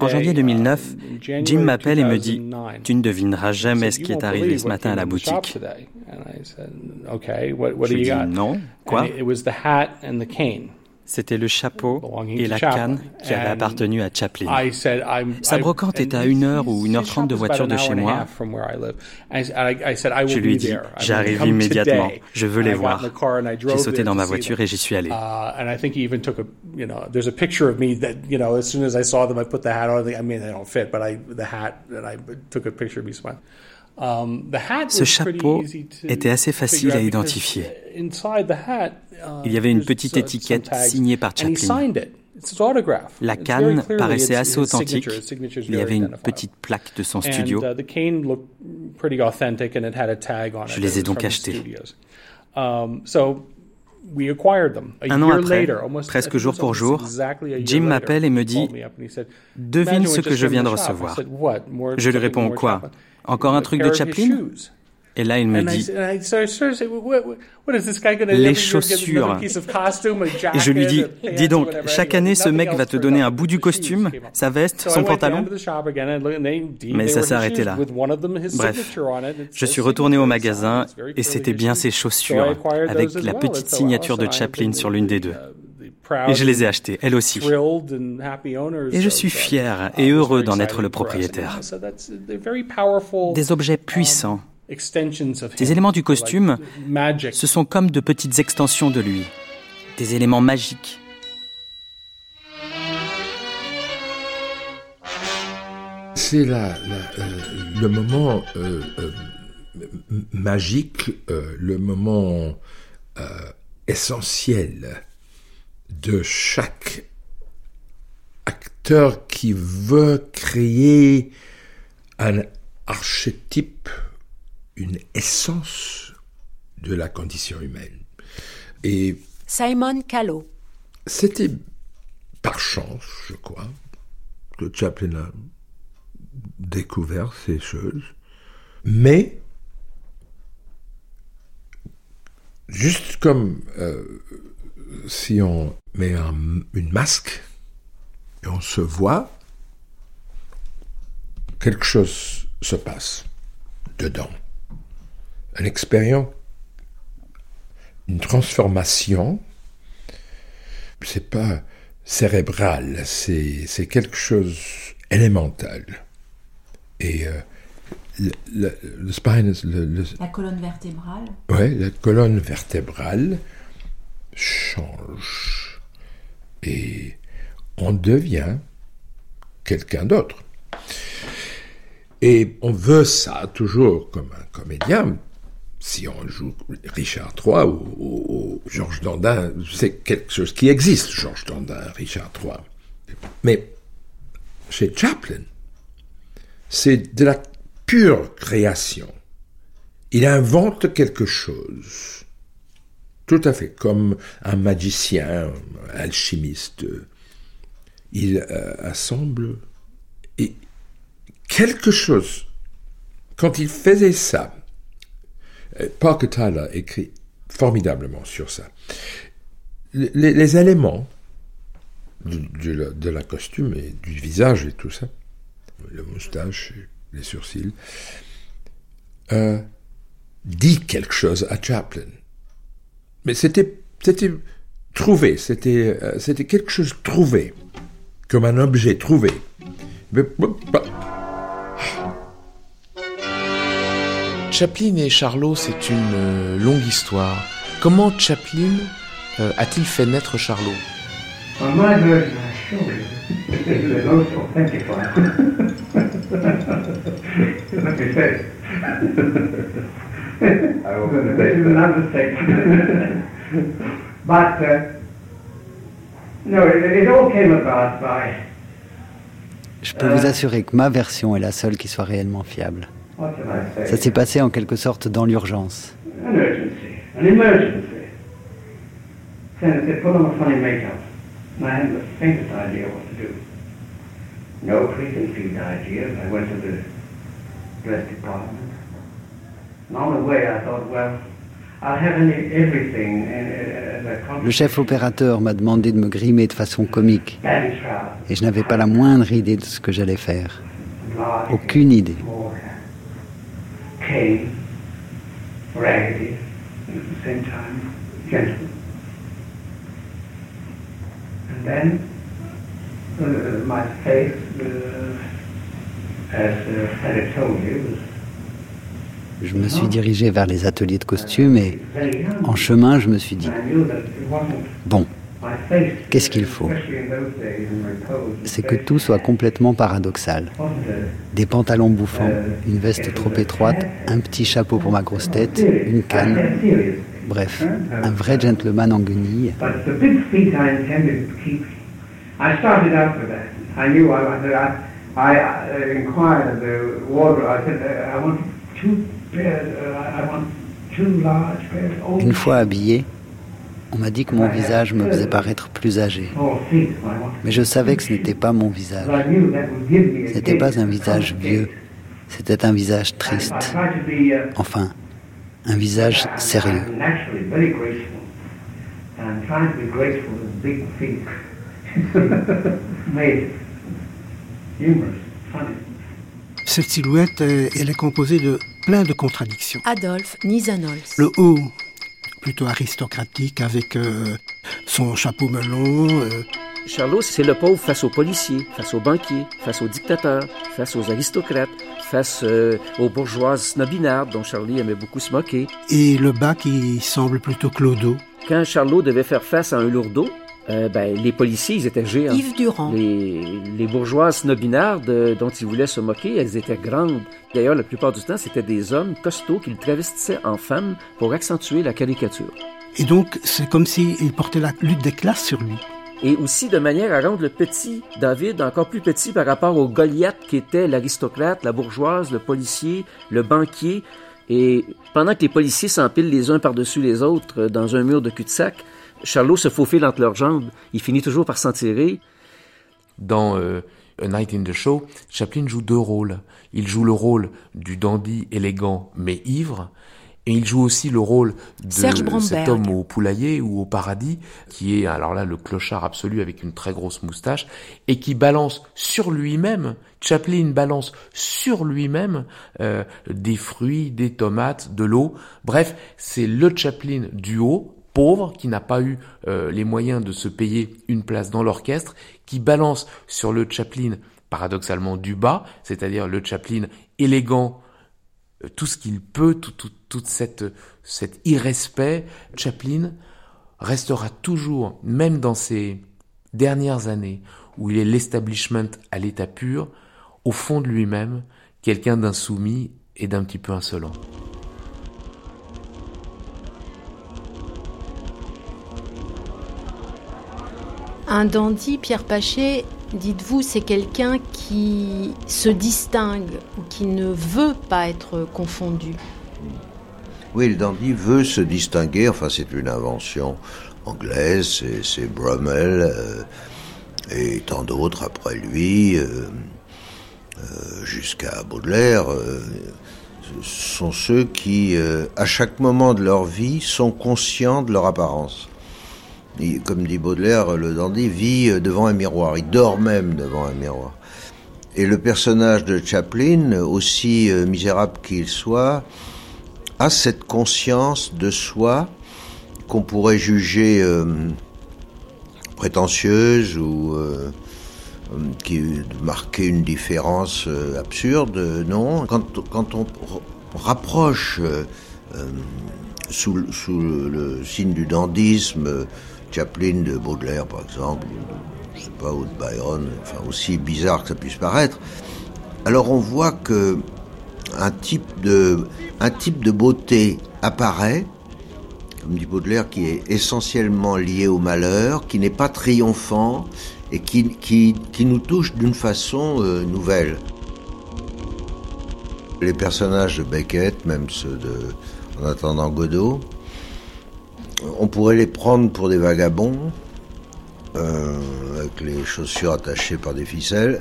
En janvier 2009, Jim m'appelle et me dit Tu ne devineras jamais ce qui est arrivé ce matin à la boutique. Je dis Non, quoi? C'était le chapeau et la canne qui avaient appartenu à Chaplin. Sa brocante est à une heure ou une heure trente de voiture de chez moi. Je lui ai dit, j'arrive immédiatement, je veux les voir. J'ai sauté dans ma voiture et j'y suis allé. Um, Ce chapeau était assez facile à identifier. Uh, Il y avait une petite étiquette signée par Chaplin. La canne paraissait assez authentique. Il y avait une petite plaque de son studio. Uh, Je les ai donc achetés. Um, Un an après, presque jour pour jour, Jim m'appelle et me dit Devine ce que je viens de recevoir. Je lui réponds Quoi? Encore un truc de Chaplin et là, il me dit, les chaussures. Et je lui dis, dis donc, chaque année, ce mec va te donner un bout du costume, sa veste, son pantalon. Mais ça s'est arrêté là. Bref, je suis retourné au magasin et c'était bien ses chaussures, avec la petite signature de Chaplin sur l'une des deux. Et je les ai achetées, elles aussi. Et je suis fier et heureux d'en être le propriétaire. Des objets puissants. Des éléments du costume, ce sont comme de petites extensions de lui. Des éléments magiques. C'est là, le moment euh, euh, magique, euh, le moment essentiel de chaque acteur qui veut créer un archétype, une essence de la condition humaine. Et Simon Callow. C'était par chance, je crois, que Chaplin a découvert ces choses. Mais, juste comme euh, si on met un, une masque et on se voit, quelque chose se passe dedans. Une expérience, une transformation, c'est pas cérébral, c'est quelque chose élémental. Et euh, le, le, spine, la colonne vertébrale. Ouais, la colonne vertébrale change et on devient quelqu'un d'autre. Et on veut ça toujours comme un comédien. Si on joue Richard III ou, Georges Dandin, c'est quelque chose qui existe, Georges Dandin, Richard III. Mais chez Chaplin, c'est de la pure création. Il invente quelque chose tout à fait, comme un magicien, un alchimiste. Il euh, assemble quelque chose. Quand il faisait ça, euh, Parker Tyler écrit formidablement sur ça. Les, éléments de, la, costume et du visage et tout ça, le moustache, les sourcils, euh, dit quelque chose à Chaplin. Mais c'était, c'était trouvé, c'était, euh, c'était quelque chose trouvé, comme un objet trouvé. Chaplin et Charlot, c'est une euh, longue histoire. Comment Chaplin euh, a-t-il fait naître Charlot? Je peux vous assurer que ma version est la seule qui soit réellement fiable. Ça s'est passé en quelque sorte dans l'urgence. No preconceived ideas. I went to the dress department. Le chef opérateur m'a demandé de me grimer de façon comique. Et je n'avais pas la moindre idée de ce que j'allais faire. Aucune idée. And then uh, my face, uh, as uh, I told you, was je me suis dirigé vers les ateliers de costumes et en chemin, je me suis dit, bon, qu'est-ce qu'il faut? C'est que tout soit complètement paradoxal. Des pantalons bouffants, une veste trop étroite, un petit chapeau pour ma grosse tête, une canne. Bref, un vrai gentleman en guenilles. Une fois habillé, on m'a dit que mon visage me faisait paraître plus âgé. Mais je savais que ce n'était pas mon visage. Ce n'était pas un visage vieux. C'était un visage triste. Enfin, un visage sérieux. Cette silhouette, elle est composée de plein de contradictions. Adolphe Nizanols. Le haut, plutôt aristocratique avec son chapeau melon. Charlot, c'est le pauvre face aux policiers, face aux banquiers, face aux dictateurs, face aux aristocrates, face aux bourgeoises snobinardes dont Charlie aimait beaucoup se moquer. Et le bas qui semble plutôt clodo. Quand Charlot devait faire face à un lourdeau, euh, ben, les policiers, ils étaient géants. Yves Durand. Les, les bourgeoises snobinardes euh, dont il voulait se moquer, elles étaient grandes. D'ailleurs, la plupart du temps, c'était des hommes costauds qu'il travestissaient en femmes pour accentuer la caricature. Et donc, c'est comme s'il portait la lutte des classes sur lui. Et aussi de manière à rendre le petit David encore plus petit par rapport au Goliath qui était l'aristocrate, la bourgeoise, le policier, le banquier. Et pendant que les policiers s'empilent les uns par-dessus les autres dans un mur de cul-de-sac, Charlot se faufile entre leurs jambes. Il finit toujours par s'en tirer. Dans euh, A Night in the Show, Chaplin joue deux rôles. Il joue le rôle du dandy élégant mais ivre, et il joue aussi le rôle de cet homme au poulailler ou au paradis, qui est alors là le clochard absolu avec une très grosse moustache, et qui balance sur lui-même, Chaplin balance sur lui-même euh, des fruits, des tomates, de l'eau. Bref, c'est le Chaplin du haut, pauvre, qui n'a pas eu euh, les moyens de se payer une place dans l'orchestre, qui balance sur le Chaplin paradoxalement du bas, c'est-à-dire le Chaplin élégant, euh, tout ce qu'il peut, tout, tout, toute cette, cet irrespect. Chaplin restera toujours, même dans ses dernières années, où il est l'establishment à l'état pur, au fond de lui-même, quelqu'un d'insoumis et d'un petit peu insolent. Un dandy, Pierre Paché, dites-vous, c'est quelqu'un qui se distingue ou qui ne veut pas être confondu. Oui, le dandy veut se distinguer, enfin c'est une invention anglaise, c'est Brummel euh, et tant d'autres après lui, euh, euh, jusqu'à Baudelaire, sont ceux qui, à chaque moment de leur vie, sont conscients de leur apparence comme dit Baudelaire, le dandy vit euh, devant un miroir, il dort même devant un miroir. Et le personnage de Chaplin, aussi euh, misérable qu'il soit, a cette conscience de soi qu'on pourrait juger euh, prétentieuse ou qui marquait une différence absurde. Non, quand, on rapproche sous, sous le, signe du dandisme Chaplin de Baudelaire, par exemple, je sais pas, ou de Byron, enfin aussi bizarre que ça puisse paraître. Alors on voit que un type de, un type de beauté apparaît, comme dit Baudelaire, qui est essentiellement lié au malheur, qui n'est pas triomphant et qui, qui, qui nous touche d'une façon euh, nouvelle. Les personnages de Beckett, même ceux de En attendant Godot, on pourrait les prendre pour des vagabonds, euh, avec les chaussures attachées par des ficelles.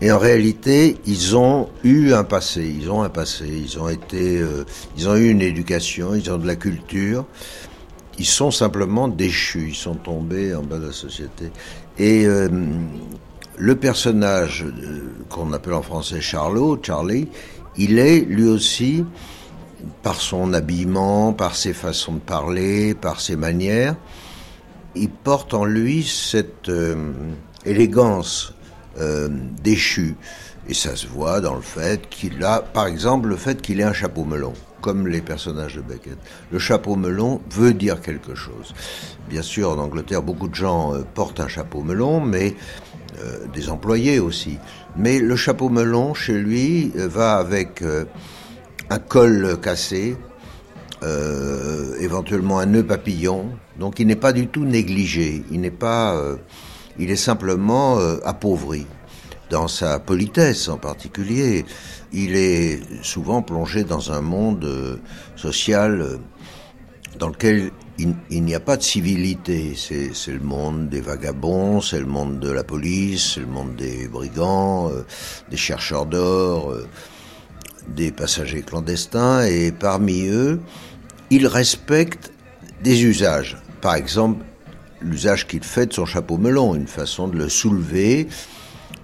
Et en réalité, ils ont eu un passé, ils ont un passé, ils ont été, euh, ils ont eu une éducation, ils ont de la culture. Ils sont simplement déchus, ils sont tombés en bas de la société. Et euh, le personnage qu'on appelle en français Charlot, Charlie, il est lui aussi par son habillement, par ses façons de parler, par ses manières, il porte en lui cette euh, élégance euh, déchue. Et ça se voit dans le fait qu'il a, par exemple, le fait qu'il ait un chapeau melon, comme les personnages de Beckett. Le chapeau melon veut dire quelque chose. Bien sûr, en Angleterre, beaucoup de gens euh, portent un chapeau melon, mais des employés aussi. Mais le chapeau melon, chez lui, va avec un col cassé, euh, éventuellement un nœud papillon. Donc il n'est pas du tout négligé. Il n'est pas, euh, il est simplement euh, appauvri dans sa politesse en particulier. Il est souvent plongé dans un monde social dans lequel il, n'y a pas de civilité. C'est le monde des vagabonds, c'est le monde de la police, c'est le monde des brigands, des chercheurs d'or des passagers clandestins et parmi eux, il respecte des usages. Par exemple, l'usage qu'il fait de son chapeau melon, une façon de le soulever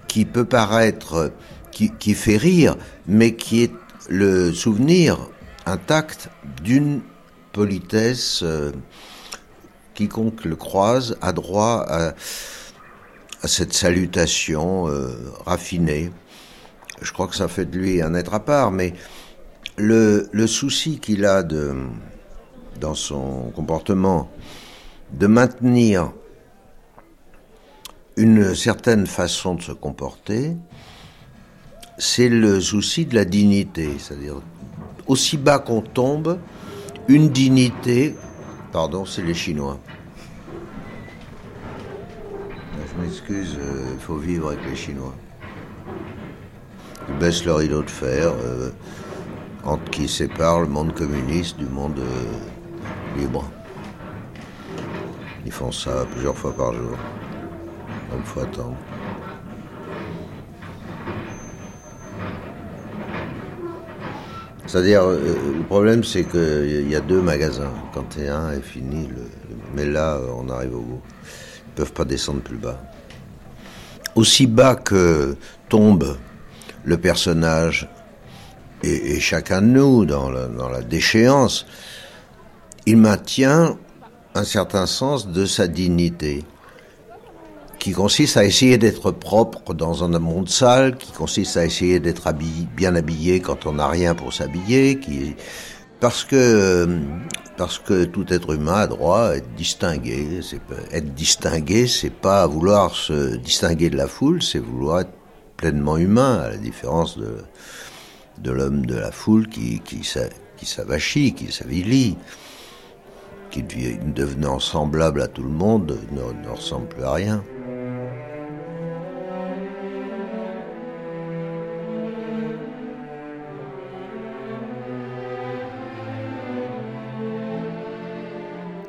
qui peut paraître, qui, fait rire, mais qui est le souvenir intact d'une politesse. quiconque le croise a droit à, cette salutation raffinée. Je crois que ça fait de lui un être à part, mais le, souci qu'il a de, dans son comportement de maintenir une certaine façon de se comporter, c'est le souci de la dignité. C'est-à-dire, aussi bas qu'on tombe, une dignité. Pardon, c'est les Chinois. Je m'excuse, euh, il faut vivre avec les Chinois. Ils baissent leur rideau de fer, euh, entre qui sépare le monde communiste du monde euh, libre. Ils font ça plusieurs fois par jour. Donc il faut attendre. C'est-à-dire, euh, le problème, c'est qu'il y a deux magasins. Quand t'es un est fini, mais là, on arrive au bout. Ils peuvent pas descendre plus bas. Aussi bas que tombe le personnage et, chacun de nous dans la déchéance, il maintient un certain sens de sa dignité qui consiste à essayer d'être propre dans un monde sale, qui consiste à essayer d'être bien habillé quand on n'a rien pour s'habiller, qui parce que parce que tout être humain a droit à être distingué. Être distingué, c'est pas vouloir se distinguer de la foule, c'est vouloir être humain, à la différence de l'homme de la foule qui qui qui s'avachit, qui s'avilit qui devenant semblable à tout le monde ne ressemble plus à rien.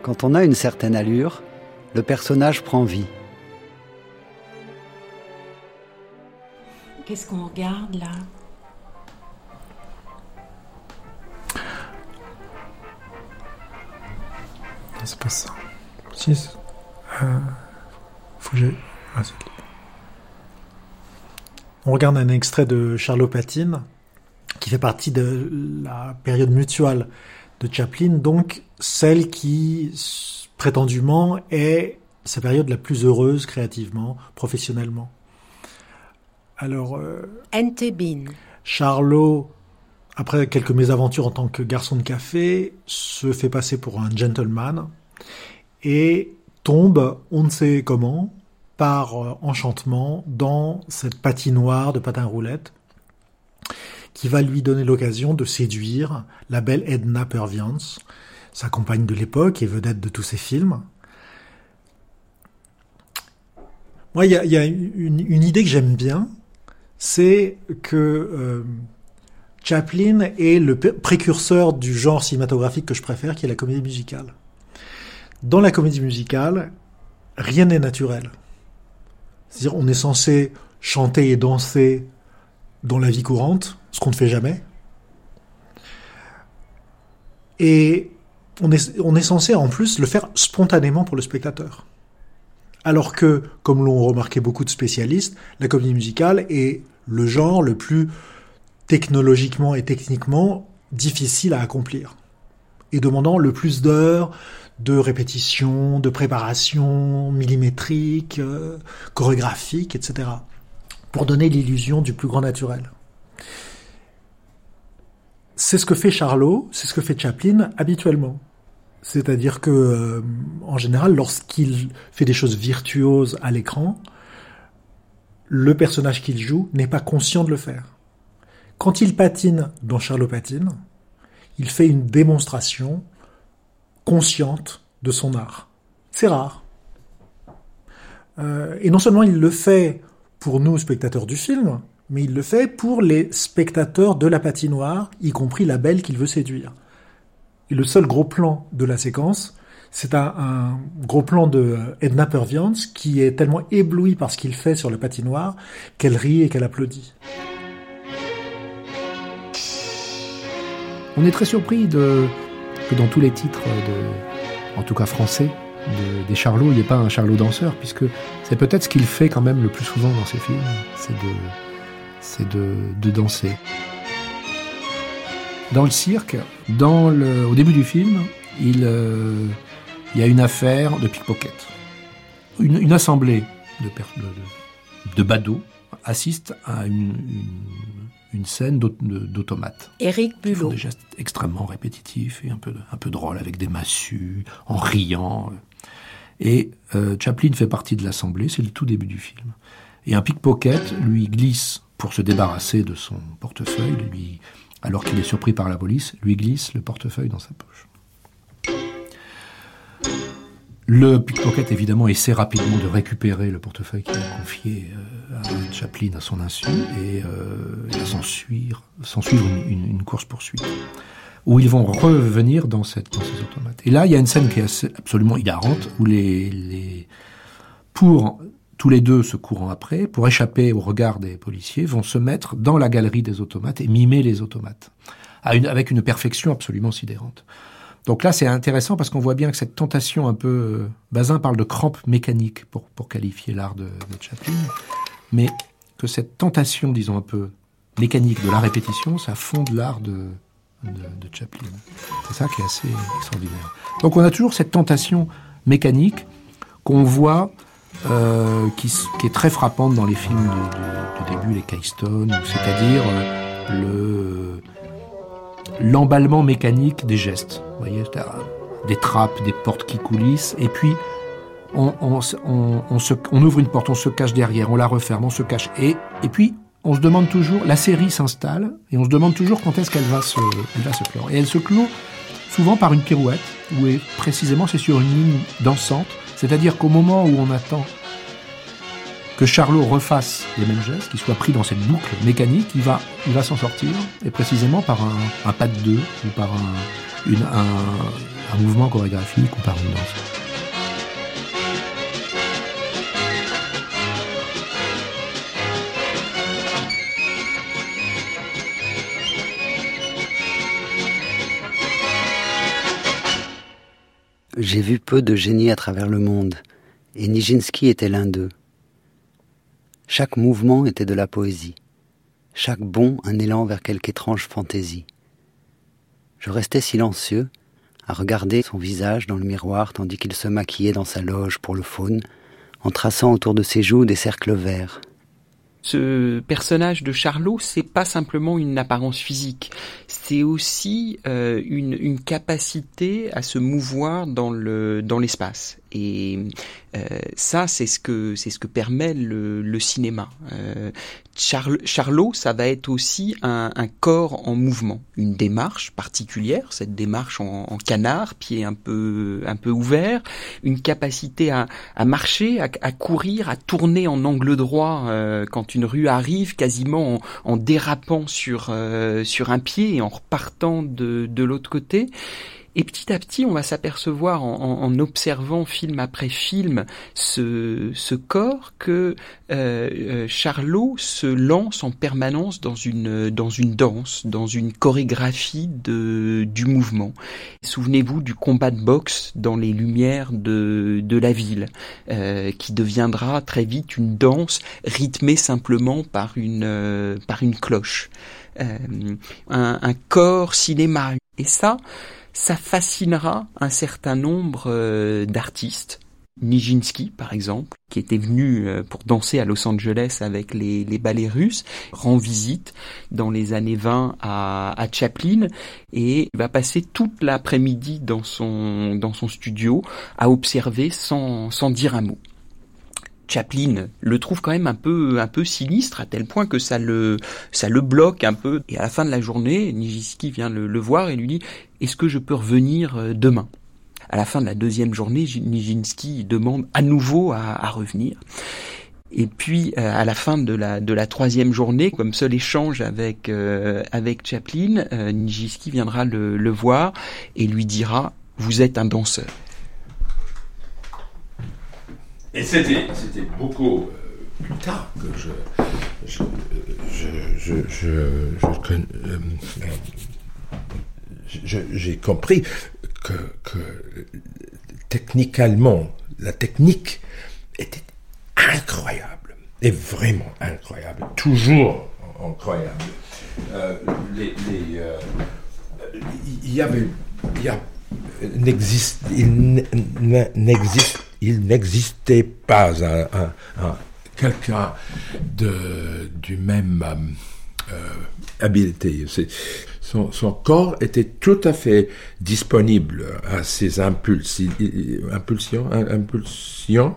Quand on a une certaine allure, le personnage prend vie. Qu'est-ce qu'on regarde là? C'est pas ça. Si. Euh, faut que j'ai. Ah, on regarde un extrait de Charlot Patine, qui fait partie de la période mutuelle de Chaplin, donc celle qui prétendument est sa période la plus heureuse créativement, professionnellement. Alors, euh, Charlot, après quelques mésaventures en tant que garçon de café, se fait passer pour un gentleman et tombe, on ne sait comment, par euh, enchantement dans cette patinoire de patin roulette qui va lui donner l'occasion de séduire la belle Edna Purviance, sa compagne de l'époque et vedette de tous ses films. Moi, il y a, une, idée que j'aime bien, c'est que euh, Chaplin est le précurseur du genre cinématographique que je préfère, qui est la comédie musicale. Dans la comédie musicale, rien n'est naturel. C'est-à-dire, on est censé chanter et danser dans la vie courante, ce qu'on ne fait jamais. Et on est, on est censé en plus le faire spontanément pour le spectateur. Alors que, comme l'ont remarqué beaucoup de spécialistes, la comédie musicale est le genre le plus technologiquement et techniquement difficile à accomplir et demandant le plus d'heures de répétition, de préparation millimétrique, euh, chorégraphique, etc pour donner l'illusion du plus grand naturel. C'est ce que fait Charlot, c'est ce que fait Chaplin habituellement. C'est-à-dire que, euh, en général, lorsqu'il fait des choses virtuoses à l'écran, le personnage qu'il joue n'est pas conscient de le faire. Quand il patine dans Charlot patine, il fait une démonstration consciente de son art. C'est rare. Euh, et non seulement il le fait pour nous, spectateurs du film, mais il le fait pour les spectateurs de la patinoire, y compris la belle qu'il veut séduire. Et le seul gros plan de la séquence, c'est un, gros plan de Edna Purviance qui est tellement éblouie par ce qu'il fait sur la patinoire qu'elle rit et qu'elle applaudit. On est très surpris que dans tous les titres, de, en tout cas français, des Charlots, il n'est pas un Charlot danseur, puisque c'est peut-être ce qu'il fait quand même le plus souvent dans ses films, c'est de, danser. Dans le cirque, le, au début du film, il, il y a une affaire de pickpocket. Une, assemblée de, de, de badauds assiste à une, une, scène d'automates. Éric Bulot. Des gestes extrêmement répétitifs et un peu, un peu drôles, avec des massues, en riant. Et euh, Chaplin fait partie de l'assemblée, c'est le tout début du film. Et un pickpocket lui glisse, pour se débarrasser de son portefeuille, lui, alors qu'il est surpris par la police, lui glisse le portefeuille dans sa poche. Le pickpocket, évidemment, essaie rapidement de récupérer le portefeuille qu'il a confié euh, à Chaplin à son insu, et euh, va s'en suivre, une, course-poursuite, où ils vont revenir dans, cette, ces automates. Et là, il y a une scène qui est absolument hilarante, où les, les, pour tous les deux se courant après, pour échapper au regard des policiers, vont se mettre dans la galerie des automates et mimer les automates, avec une perfection absolument sidérante. Donc là, c'est intéressant parce qu'on voit bien que cette tentation un peu... Euh, Bazin parle de crampe mécanique pour, pour qualifier l'art de, Chaplin, mais que cette tentation, disons, un peu mécanique de la répétition, ça fonde l'art de, de, Chaplin. C'est ça qui est assez extraordinaire. Donc on a toujours cette tentation mécanique qu'on voit, euh, qui, est très frappante dans les films de, début, les Keystone, c'est-à-dire euh, le l'emballement mécanique des gestes. Vous voyez, des trappes, des portes qui coulissent, et puis on, on, on, ouvre une porte, on se cache derrière, on la referme, on se cache, et, et puis on se demande toujours, la série s'installe, et on se demande toujours quand est-ce qu'elle va, se, elle va se clore. Et elle se clôt souvent par une pirouette, où est, précisément c'est sur une ligne dansante, c'est-à-dire qu'au moment où on attend que Charlot refasse les mêmes gestes, qu'il soit pris dans cette boucle mécanique, il va, il va s'en sortir, et précisément par un, pas de deux, ou par un, un, mouvement chorégraphique, ou par une danse. J'ai vu peu de génies à travers le monde, et Nijinsky était l'un d'eux. Chaque mouvement était de la poésie, chaque bond un élan vers quelque étrange fantaisie. Je restais silencieux, à regarder son visage dans le miroir tandis qu'il se maquillait dans sa loge pour le faune, en traçant autour de ses joues des cercles verts. Ce personnage de Charlot, c'est pas simplement une apparence physique, c'est aussi euh, une, une, capacité à se mouvoir dans le dans l'espace. Et euh, ça, c'est ce que c'est ce que permet le, le cinéma. Euh, Charlot, ça va être aussi un, un, corps en mouvement, une démarche particulière, cette démarche en, en, canard, pied un peu un peu ouvert, une capacité à, à marcher, à, à, courir, à tourner en angle droit euh, quand une rue arrive, quasiment en, en dérapant sur euh, sur un pied et en repartant de de l'autre côté. Et petit à petit, on va s'apercevoir en, observant film après film ce, ce corps que euh, euh, Charlot se lance en permanence dans une dans une danse, dans une chorégraphie de du mouvement. Souvenez-vous du combat de boxe dans les lumières de de la ville, euh, qui deviendra très vite une danse rythmée simplement par une par une cloche. un, un corps cinéma. Et ça, ça fascinera un certain nombre euh, d'artistes. Nijinsky, par exemple, qui était venu euh, pour danser à Los Angeles avec les, les ballets russes, rend visite dans les années 20 à, Chaplin et va passer toute l'après-midi dans son, dans son studio à observer sans, sans dire un mot. Chaplin le trouve quand même un peu un peu sinistre à tel point que ça le ça le bloque un peu et à la fin de la journée Nijinsky vient le, voir et lui dit est-ce que je peux revenir euh, demain? À la fin de la deuxième journée Nijinsky demande à nouveau à, revenir. Et puis euh, à la fin de la troisième journée, comme seul échange avec euh, Chaplin, Nijinsky viendra le, voir et lui dira vous êtes un danseur. Et c'était, beaucoup euh, plus tard que je, je, je, je, j'ai compris que, que techniquement, la technique était incroyable, et vraiment incroyable, toujours incroyable. Il il n'existait pas un, quelqu'un du même euh, habileté. Son, corps était tout à fait disponible à impulses, impulsions, impulsions.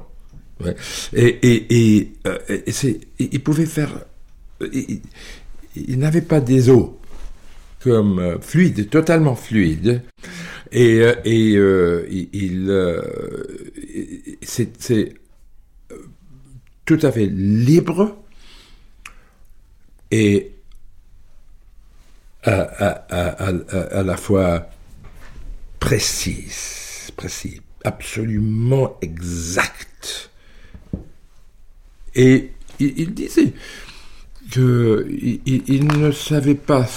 Ouais. Et, euh, il pouvait faire. Il, n'avait pas des os comme euh, fluide, totalement fluide. Et, euh, euh, il, c'est tout à fait libre et à, à, à, la fois précise, précis, absolument exact. Et il, disait que il, ne savait pas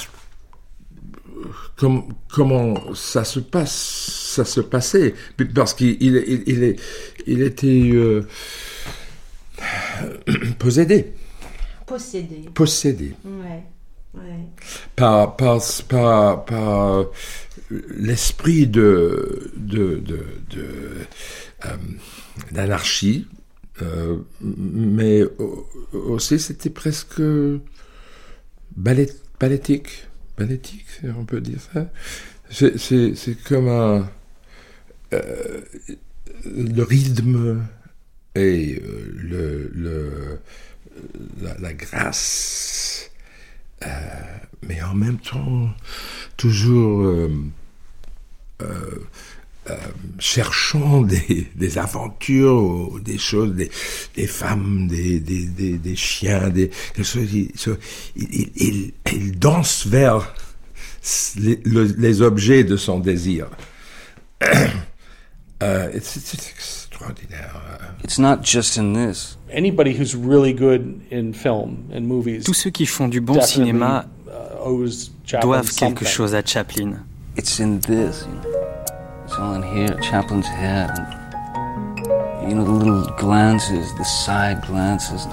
comment ça se passe, ça se passait, parce qu'il il, il, il, était euh, possédé. Possédé. Possédé. Ouais. Ouais. Par, par, par, par l'esprit de, de, de, de euh, d'anarchie, euh, mais aussi c'était presque ballet, balletique on peut dire ça. C'est comme un. Euh, le rythme et euh, le, le la, grâce, euh, mais en même temps, toujours cherchant des, aventures, des choses, des, femmes, des, chiens, des, choses. Il, danse vers les, objets de son désir. euh, c'est extraordinaire. It's not just in this. Anybody who's really good in film and movies. Tous ceux qui font du bon cinéma uh, doivent quelque chose à Chaplin. It's in this. You know. It's all in here, Chaplin's head. And, you know, the little glances, the side glances.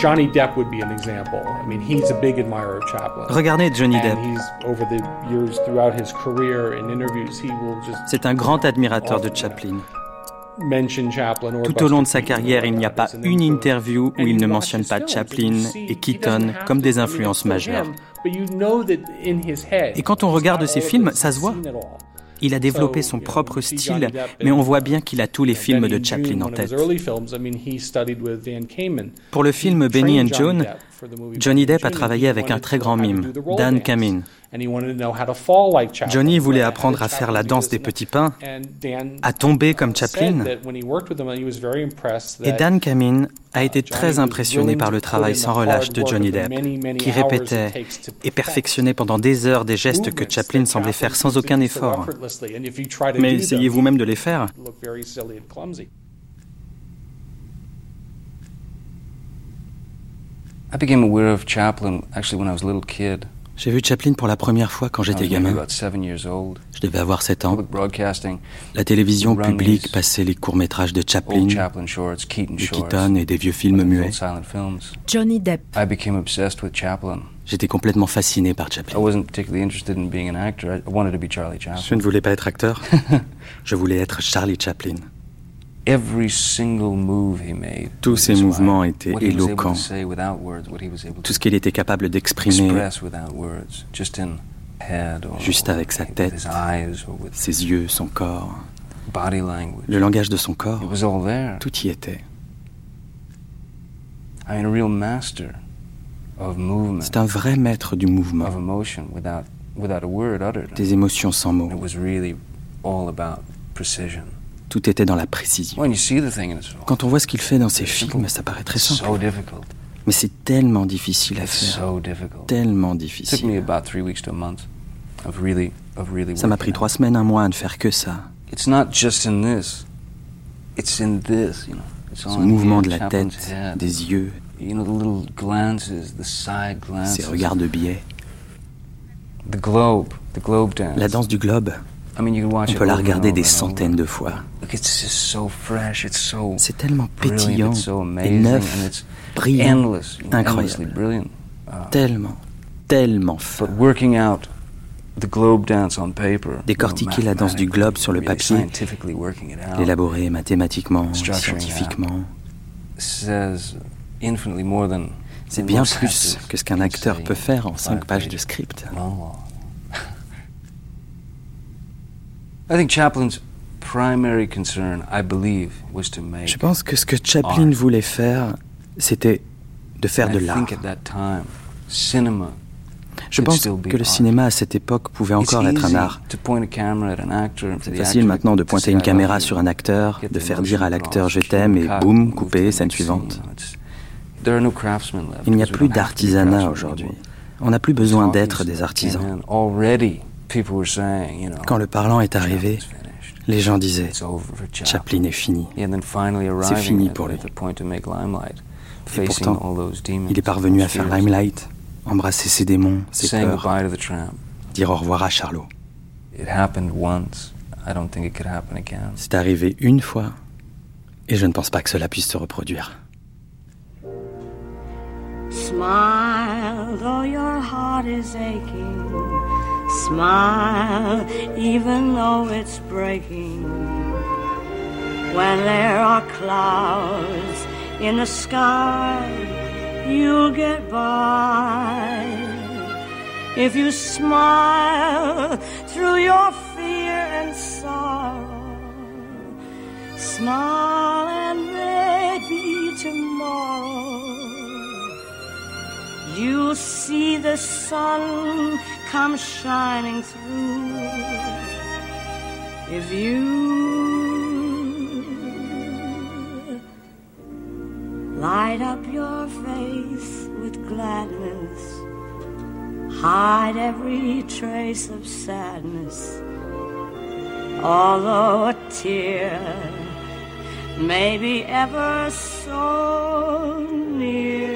Johnny Depp would be an example. I mean, he's a big admirer of Chaplin. Regardez Johnny Depp. And he's over the years throughout his career in interviews, he will just C'est un grand admirateur de Chaplin. Tout au long de sa carrière, il n'y a pas une interview où il ne mentionne pas Chaplin et Keaton comme des influences majeures. Et quand on regarde ses films, ça se voit. Il a développé son propre style, mais on voit bien qu'il a tous les films de Chaplin en tête. Pour le film Benny and Joan, Johnny Depp a travaillé avec un très grand mime, Dan Kamin. Johnny voulait apprendre à faire la danse des petits pains, à tomber comme Chaplin. Et Dan Kamin a été très impressionné par le travail sans relâche de Johnny Depp, qui répétait et perfectionnait pendant des heures des gestes que Chaplin semblait faire sans aucun effort. Mais essayez vous-même de les faire. I became aware of Chaplin actually when I was a little kid. J'ai vu Chaplin pour la première fois quand j'étais gamin. Je devais avoir 7 ans. La télévision publique passait les courts-métrages de Chaplin, de Keaton et des vieux films muets. Johnny Depp. J'étais complètement fasciné par Chaplin. Je ne voulais pas être acteur. Je voulais être Charlie Chaplin. Tous ses mouvements étaient éloquents. Tout ce qu'il était capable d'exprimer juste avec sa tête, ses yeux, son corps, le langage de son corps, tout y était. C'est un vrai maître du mouvement, des émotions sans mots. Tout était dans la précision. Quand on voit ce qu'il fait dans ses films, ça paraît très simple. Mais c'est tellement difficile à faire. Tellement difficile. Ça m'a pris trois semaines, un mois à ne faire que ça. Ce mouvement de la tête, des yeux, ces regards de biais. La danse du globe. On peut la regarder des centaines de fois. C'est tellement pétillant et neuf, brillant, incroyable. Uh, tellement, tellement fort. Décortiquer la danse du globe sur le papier, l'élaborer mathématiquement, scientifiquement, c'est bien plus que ce qu'un acteur peut faire en cinq pages de script. Je pense que ce que Chaplin voulait faire, c'était de faire de l'art. Je pense que le cinéma à cette époque pouvait encore être un art. C'est facile maintenant de pointer une caméra sur un acteur, de faire dire à l'acteur je t'aime et boum, couper, scène suivante. Il n'y a plus d'artisanat aujourd'hui. On n'a plus besoin d'être des artisans. Quand le parlant est arrivé, les gens disaient Chaplin est fini. C'est fini pour lui. Et pourtant, il est parvenu à faire Limelight, embrasser ses démons, ses peurs, dire au revoir à Charlot. C'est arrivé une fois, et je ne pense pas que cela puisse se reproduire. Smile though your heart is aching. Smile even though it's breaking. When there are clouds in the sky, you'll get by. If you smile through your fear and sorrow, smile and maybe tomorrow you'll see the sun come shining through. If you Light up your face with gladness. Hide every trace of sadness. Although a tear may be ever so near,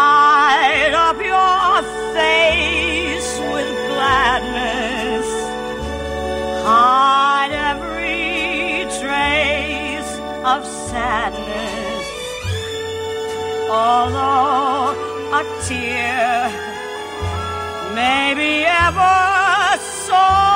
sadness, although a tear, maybe ever so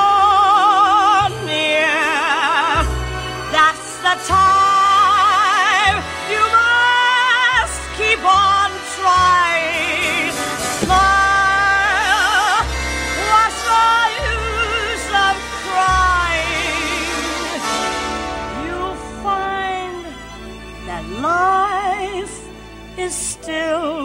still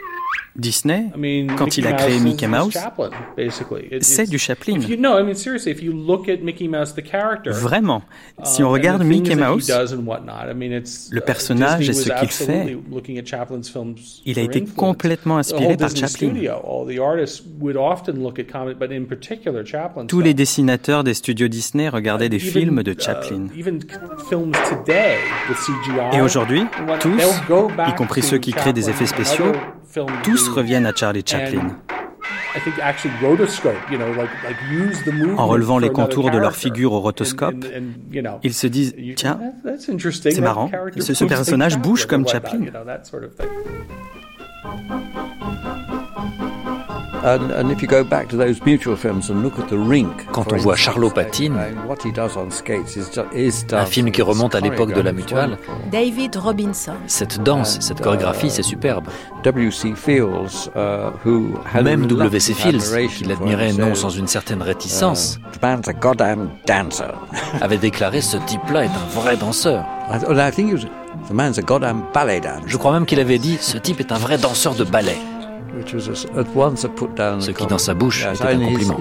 quand il a créé Mickey Mouse, c'est du Chaplin. Vraiment, si on regarde Mickey Mouse, le personnage et ce qu'il fait, il a été complètement inspiré par Chaplin. Tous les dessinateurs des studios Disney regardaient des films de Chaplin. Et aujourd'hui, tous, y compris ceux qui créent des effets spéciaux, tous reviennent à Charlie Chaplin. En relevant les contours de leur figure au rotoscope, ils se disent Tiens, c'est marrant, ce, ce personnage bouge comme Chaplin. Quand on voit Charlot patine, un film qui remonte à l'époque de la mutuelle, David Robinson. Cette danse, cette chorégraphie, c'est superbe. W.C. Fields, uh, Même W.C. Fields, qui l'admirait non sans une certaine réticence, uh, avait déclaré ce type-là est un vrai danseur. Je crois même qu'il avait dit ce type est un vrai danseur de ballet. Ce qui dans sa bouche était un compliment.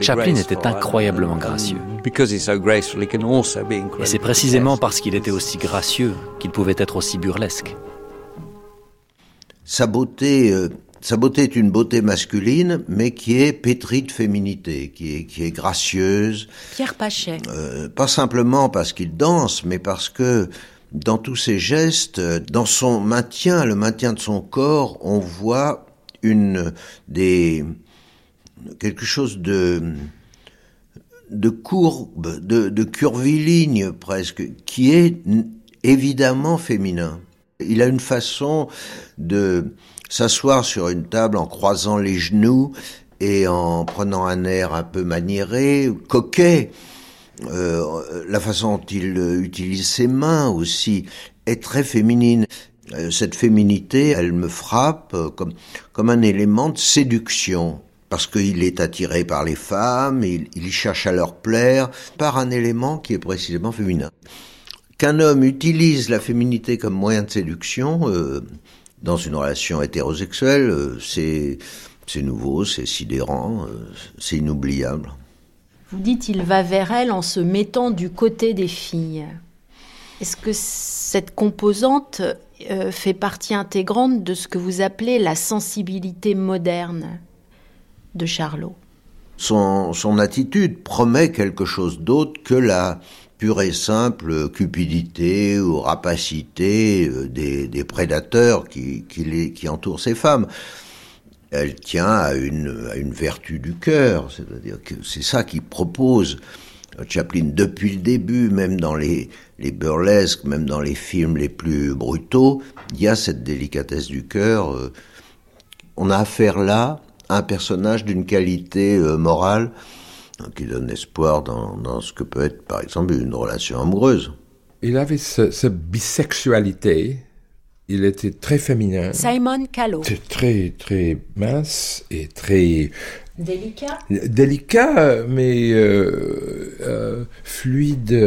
Chaplin était incroyablement gracieux. Et c'est précisément parce qu'il était aussi gracieux qu'il pouvait être aussi burlesque. Sa beauté, euh, sa beauté est une beauté masculine, mais qui est pétrie de féminité, qui est, qui est gracieuse. Pierre Pachet. Euh, pas simplement parce qu'il danse, mais parce que dans tous ses gestes, dans son maintien, le maintien de son corps, on voit une des quelque chose de de courbe, de, de curviligne presque, qui est évidemment féminin. Il a une façon de s'asseoir sur une table en croisant les genoux et en prenant un air un peu maniéré, coquet. Euh, la façon dont il utilise ses mains aussi est très féminine. Euh, cette féminité, elle me frappe euh, comme, comme un élément de séduction parce qu'il est attiré par les femmes, il, il, cherche à leur plaire, par un élément qui est précisément féminin. Qu'un homme utilise la féminité comme moyen de séduction euh, dans une relation hétérosexuelle, euh, c'est nouveau, c'est sidérant, euh, c'est inoubliable. Vous dites il va vers elle en se mettant du côté des filles. Est-ce que cette composante fait partie intégrante de ce que vous appelez la sensibilité moderne de Charlot? Son, attitude promet quelque chose d'autre que la pure et simple cupidité ou rapacité euh, des, prédateurs qui entourent ces femmes. Elle tient à une, à vertu du cœur, c'est-à-dire que c'est ça qu'il propose Chaplin depuis le début, même dans les, les burlesques, même dans les films les plus brutaux, il y a cette délicatesse du cœur. Euh, on a affaire là un personnage d'une qualité euh, morale hein, qui donne espoir dans, ce que peut être, par exemple, une relation amoureuse. Il avait cette bisexualité. Il était très féminin. Simon Callow. Très, très mince et très. Délicat Délicat, mais euh, euh, fluide,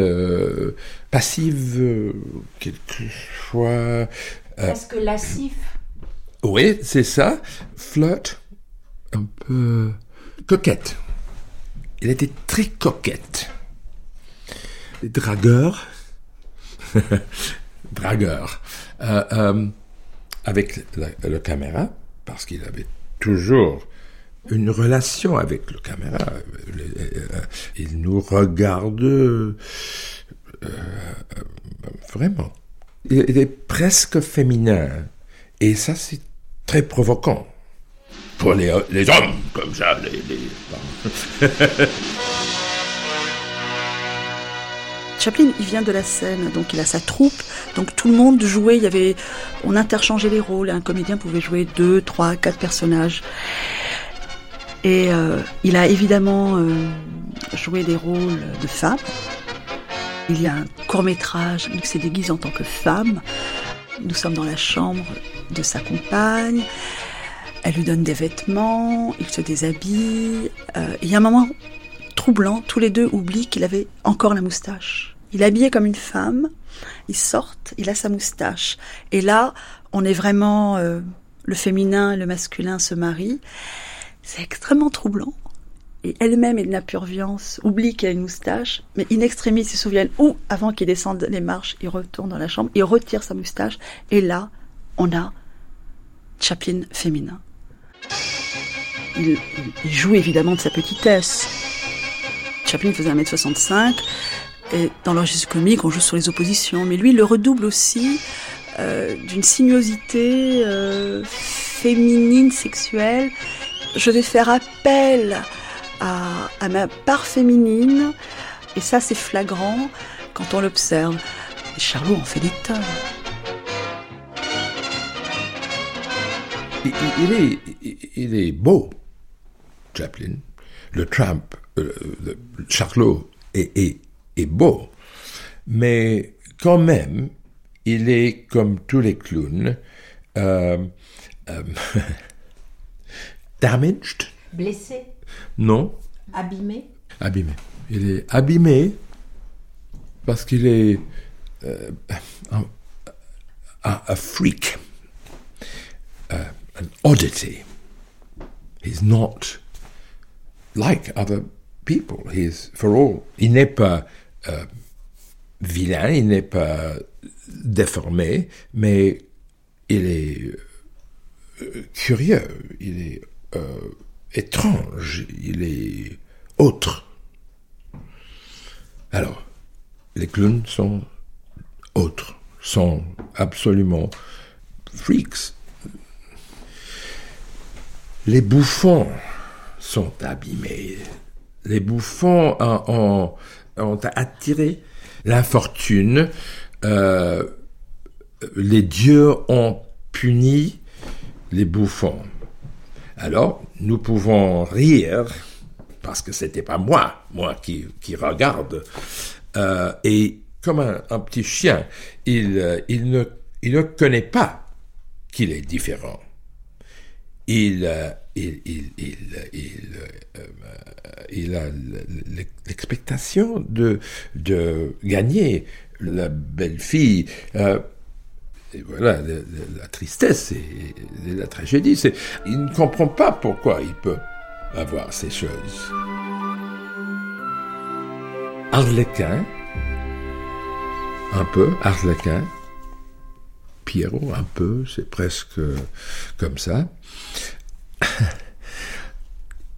passive, quelquefois. Presque lascif. Oui, c'est ça. Flirt un peu coquette. Elle était très coquette. Dragueur. Dragueur. Euh, euh, avec la, caméra, parce qu'il avait toujours une relation avec le caméra. Euh, il nous regarde vraiment. Il est presque féminin. Et ça, c'est très provoquant pour les, les hommes comme ça. Les, les... Chaplin, il vient de la scène, donc il a sa troupe, donc tout le monde jouait, il y avait, on interchangeait les rôles, un comédien pouvait jouer deux, trois, quatre personnages. Et euh, il a évidemment euh, joué des rôles de femmes. Il y a un court métrage, il s'est déguisé en tant que femme. Nous sommes dans la chambre de sa compagne. Elle lui donne des vêtements, il se déshabille. Euh, il y a un moment troublant, tous les deux oublient qu'il avait encore la moustache. Il est habillé comme une femme, ils sortent, il a sa moustache. Et là, on est vraiment... Euh, le féminin et le masculin se marient. C'est extrêmement troublant. Et elle-même est de la pure viance, oublie qu'il a une moustache, mais in extremis, ils se souviennent, ou avant qu'il descende les marches, il retourne dans la chambre, il retire sa moustache, et là, on a Chaplin féminin. Il, joue évidemment de sa petitesse. Chaplin faisait 1m65, et dans l'enregistre comique, on joue sur les oppositions, mais lui, il le redouble aussi euh, d'une sinuosité euh, féminine, sexuelle. Je vais faire appel à, ma part féminine, et ça, c'est flagrant quand on l'observe. Charlot en fait des tonnes. il, est, il est beau, Chaplin. Le Trump, euh, Charlot est, est beau, mais quand même, il est comme tous les clowns, euh, euh, damaged? Blessé? Non. Abîmé? Abîmé. Il est abîmé parce qu'il est euh, un, un, un, freak, uh, an oddity. He's not like other people. He's for all. Il n'est pas euh, vilain, il n'est pas déformé, mais il est euh, curieux, il est euh, étrange, il est autre. Alors, les clowns sont autres, sont absolument freaks. Les bouffons sont abîmés. Les bouffons ont, ont attiré l'infortune. Euh, les dieux ont puni les bouffons. Alors, nous pouvons rire, parce que c'était pas moi, moi qui, qui regarde, euh, et comme un, un, petit chien, il, euh, il, ne, il ne connaît pas qu'il est différent. Il, euh, euh, il a l'expectation de, de gagner la belle fille. Euh, et voilà, la, tristesse et, la tragédie, c'est il ne comprend pas pourquoi il peut avoir ces choses. Arlequin, un peu, Arlequin, Pierrot, un peu, c'est presque comme ça.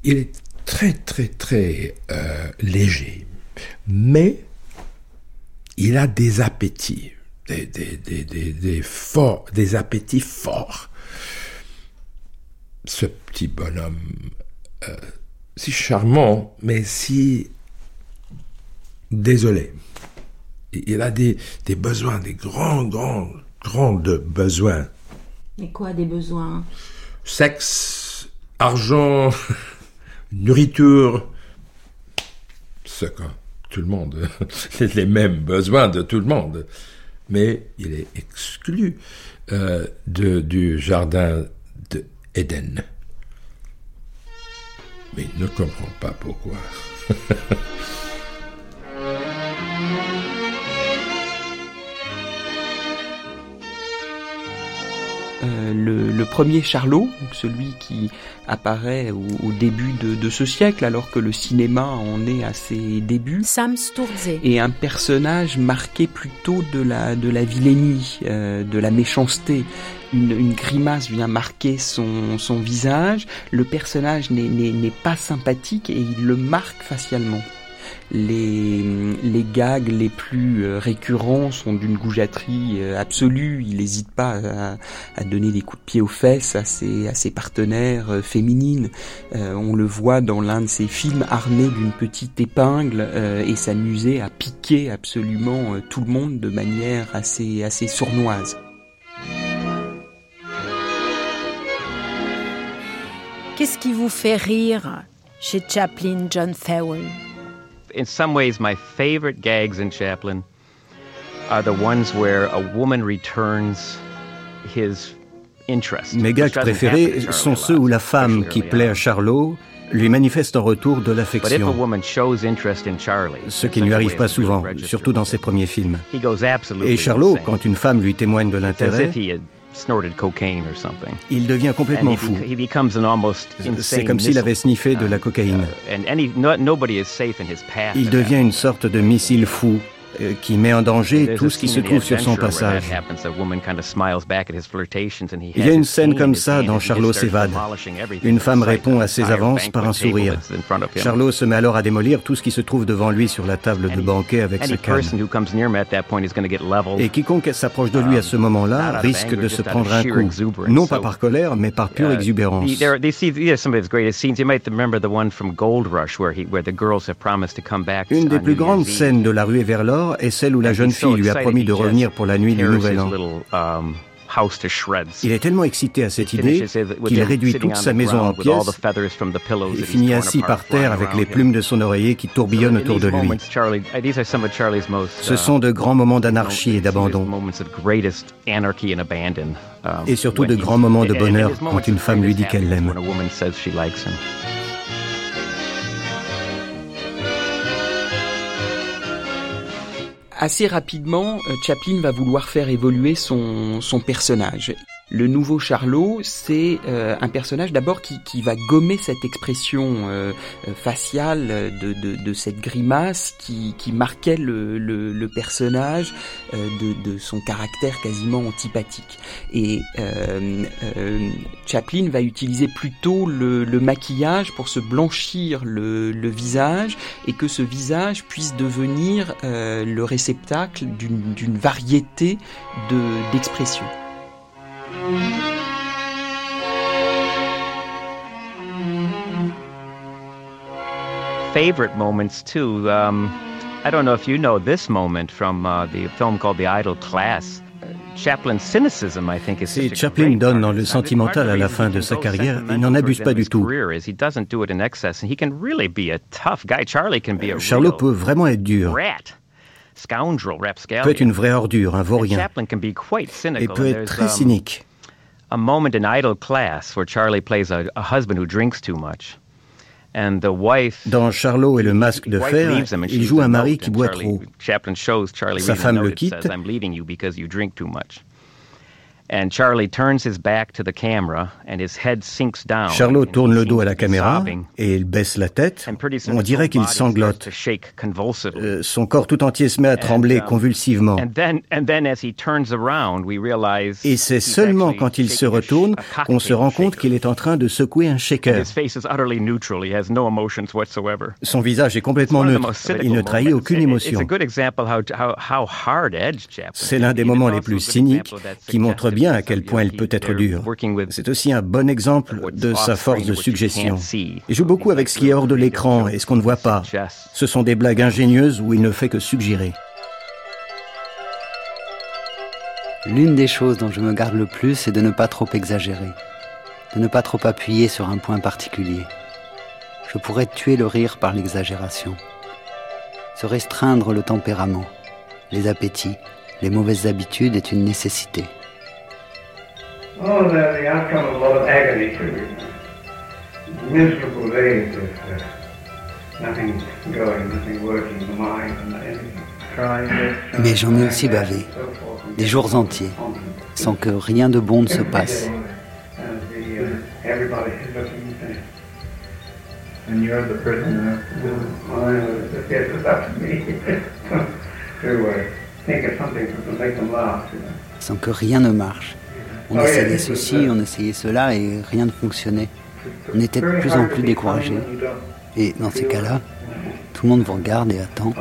Il est très très très euh, léger, mais il a des appétits des, des, des, des, des, forts, des appétits forts. Ce petit bonhomme, euh, si charmant, mais si désolé. Il a des, des besoins, des grands, grands, grands besoins. Mais quoi des besoins? Sexe, argent, nourriture, ce que tout le monde, les mêmes besoins de tout le monde mais il est exclu euh, de, du jardin d'Éden. Mais il ne comprend pas pourquoi. Euh, le, le, premier Charlot, donc celui qui apparaît au, au début de, de, ce siècle, alors que le cinéma en est à ses débuts. Sam Sturze. Et un personnage marqué plutôt de la, de la vilainie, euh, de la méchanceté. Une, une, grimace vient marquer son, son visage. Le personnage n'est pas sympathique et il le marque facialement les, gags les plus euh, récurrents sont d'une goujaterie euh, absolue. Il n'hésite pas à, donner des coups de pied aux fesses à ses, partenaires euh, féminines. On le voit dans l'un de ses films armé d'une petite épingle et s'amuser à piquer absolument tout le monde de manière assez, assez sournoise. Qu'est-ce qui vous fait rire chez Chaplin John Fowell in some ways, my favorite gags in Chaplin are the ones where a woman returns his interest. Mes gags préférés sont ceux où la femme qui plaît à Charlot lui manifeste en retour de l'affection. Ce qui ne lui arrive pas souvent, surtout dans ses premiers films. Et Charlot, quand une femme lui témoigne de l'intérêt, il devient complètement fou. C'est comme s'il avait sniffé de la cocaïne. Il devient une sorte de missile fou qui met en danger tout ce qui se trouve sur son passage. Il y a une scène comme ça dans Charlot s'évade. Une femme répond à ses avances par un sourire. Charlot se met alors à démolir tout ce qui se trouve devant lui sur la table de banquet avec ce canne. Et quiconque s'approche de lui à ce moment-là risque de se prendre un coup, non pas par colère, mais par pure exubérance. Une des plus grandes scènes de La rue est vers est celle où la jeune fille lui a promis de revenir pour la nuit du Nouvel An. Um, Il est tellement excité à cette idée qu'il réduit toute sa maison en pièces et finit assis par terre avec les plumes de son oreiller qui tourbillonnent autour de lui. Ce sont de grands moments d'anarchie et d'abandon. Et surtout de grands moments de bonheur quand une femme lui dit qu'elle l'aime. Assez rapidement, euh, Chaplin va vouloir faire évoluer son, son personnage. Le nouveau Charlot, c'est euh, un personnage d'abord qui, qui, va gommer cette expression euh, faciale de, de, cette grimace qui, qui marquait le, le, personnage de, de, son caractère quasiment antipathique. Et Chaplin va utiliser plutôt le, le, maquillage pour se blanchir le, le, visage et que ce visage puisse devenir le réceptacle d'une variété d'expressions. Favorite moments too. Um, I don't know if you know this moment from uh, the film called The Idle Class. Chaplin's cynicism, I think, is Si Chaplin donne dans le sentimental à la fin de sa carrière, il n'en abuse pas du tout. Charlot peut vraiment être dur peut être une vraie ordure, un vaurien, et peut être très um, cynique. A moment in idle class where Charlie plays a, a husband who drinks too much. And the wife, Dans Charlot et le masque de fer, il joue un mari qui boit trop. Sa femme le quitte. Charlie Charlot tourne le dos à la caméra et il baisse la tête. On dirait qu'il sanglote. Euh, son corps tout entier se met à trembler convulsivement. Et c'est seulement quand il se retourne qu'on se rend compte qu'il est en train de secouer un shaker. Son visage est complètement neutre. Il ne trahit aucune émotion. C'est l'un des moments les plus cyniques qui montre bien à quel point il peut être dur. C'est aussi un bon exemple de sa force de suggestion. Il joue beaucoup avec ce qui est hors de l'écran et ce qu'on ne voit pas. Ce sont des blagues ingénieuses où il ne fait que suggérer. L'une des choses dont je me garde le plus, c'est de ne pas trop exagérer, de ne pas trop appuyer sur un point particulier. Je pourrais tuer le rire par l'exagération, se restreindre le tempérament, les appétits, les mauvaises habitudes est une nécessité. Oh, the, the outcome of a lot of agony too. Miserable days of uh, nothing going, nothing working, the mind and anything. Mais j'en ai aussi bavé, des jours entiers, sans que rien de bon ne se passe. To to to. Sans que rien ne marche. On essayait ceci, on essayait cela et rien ne fonctionnait. On était de plus en plus découragés. Et dans ces cas-là, tout le monde vous regarde et attend.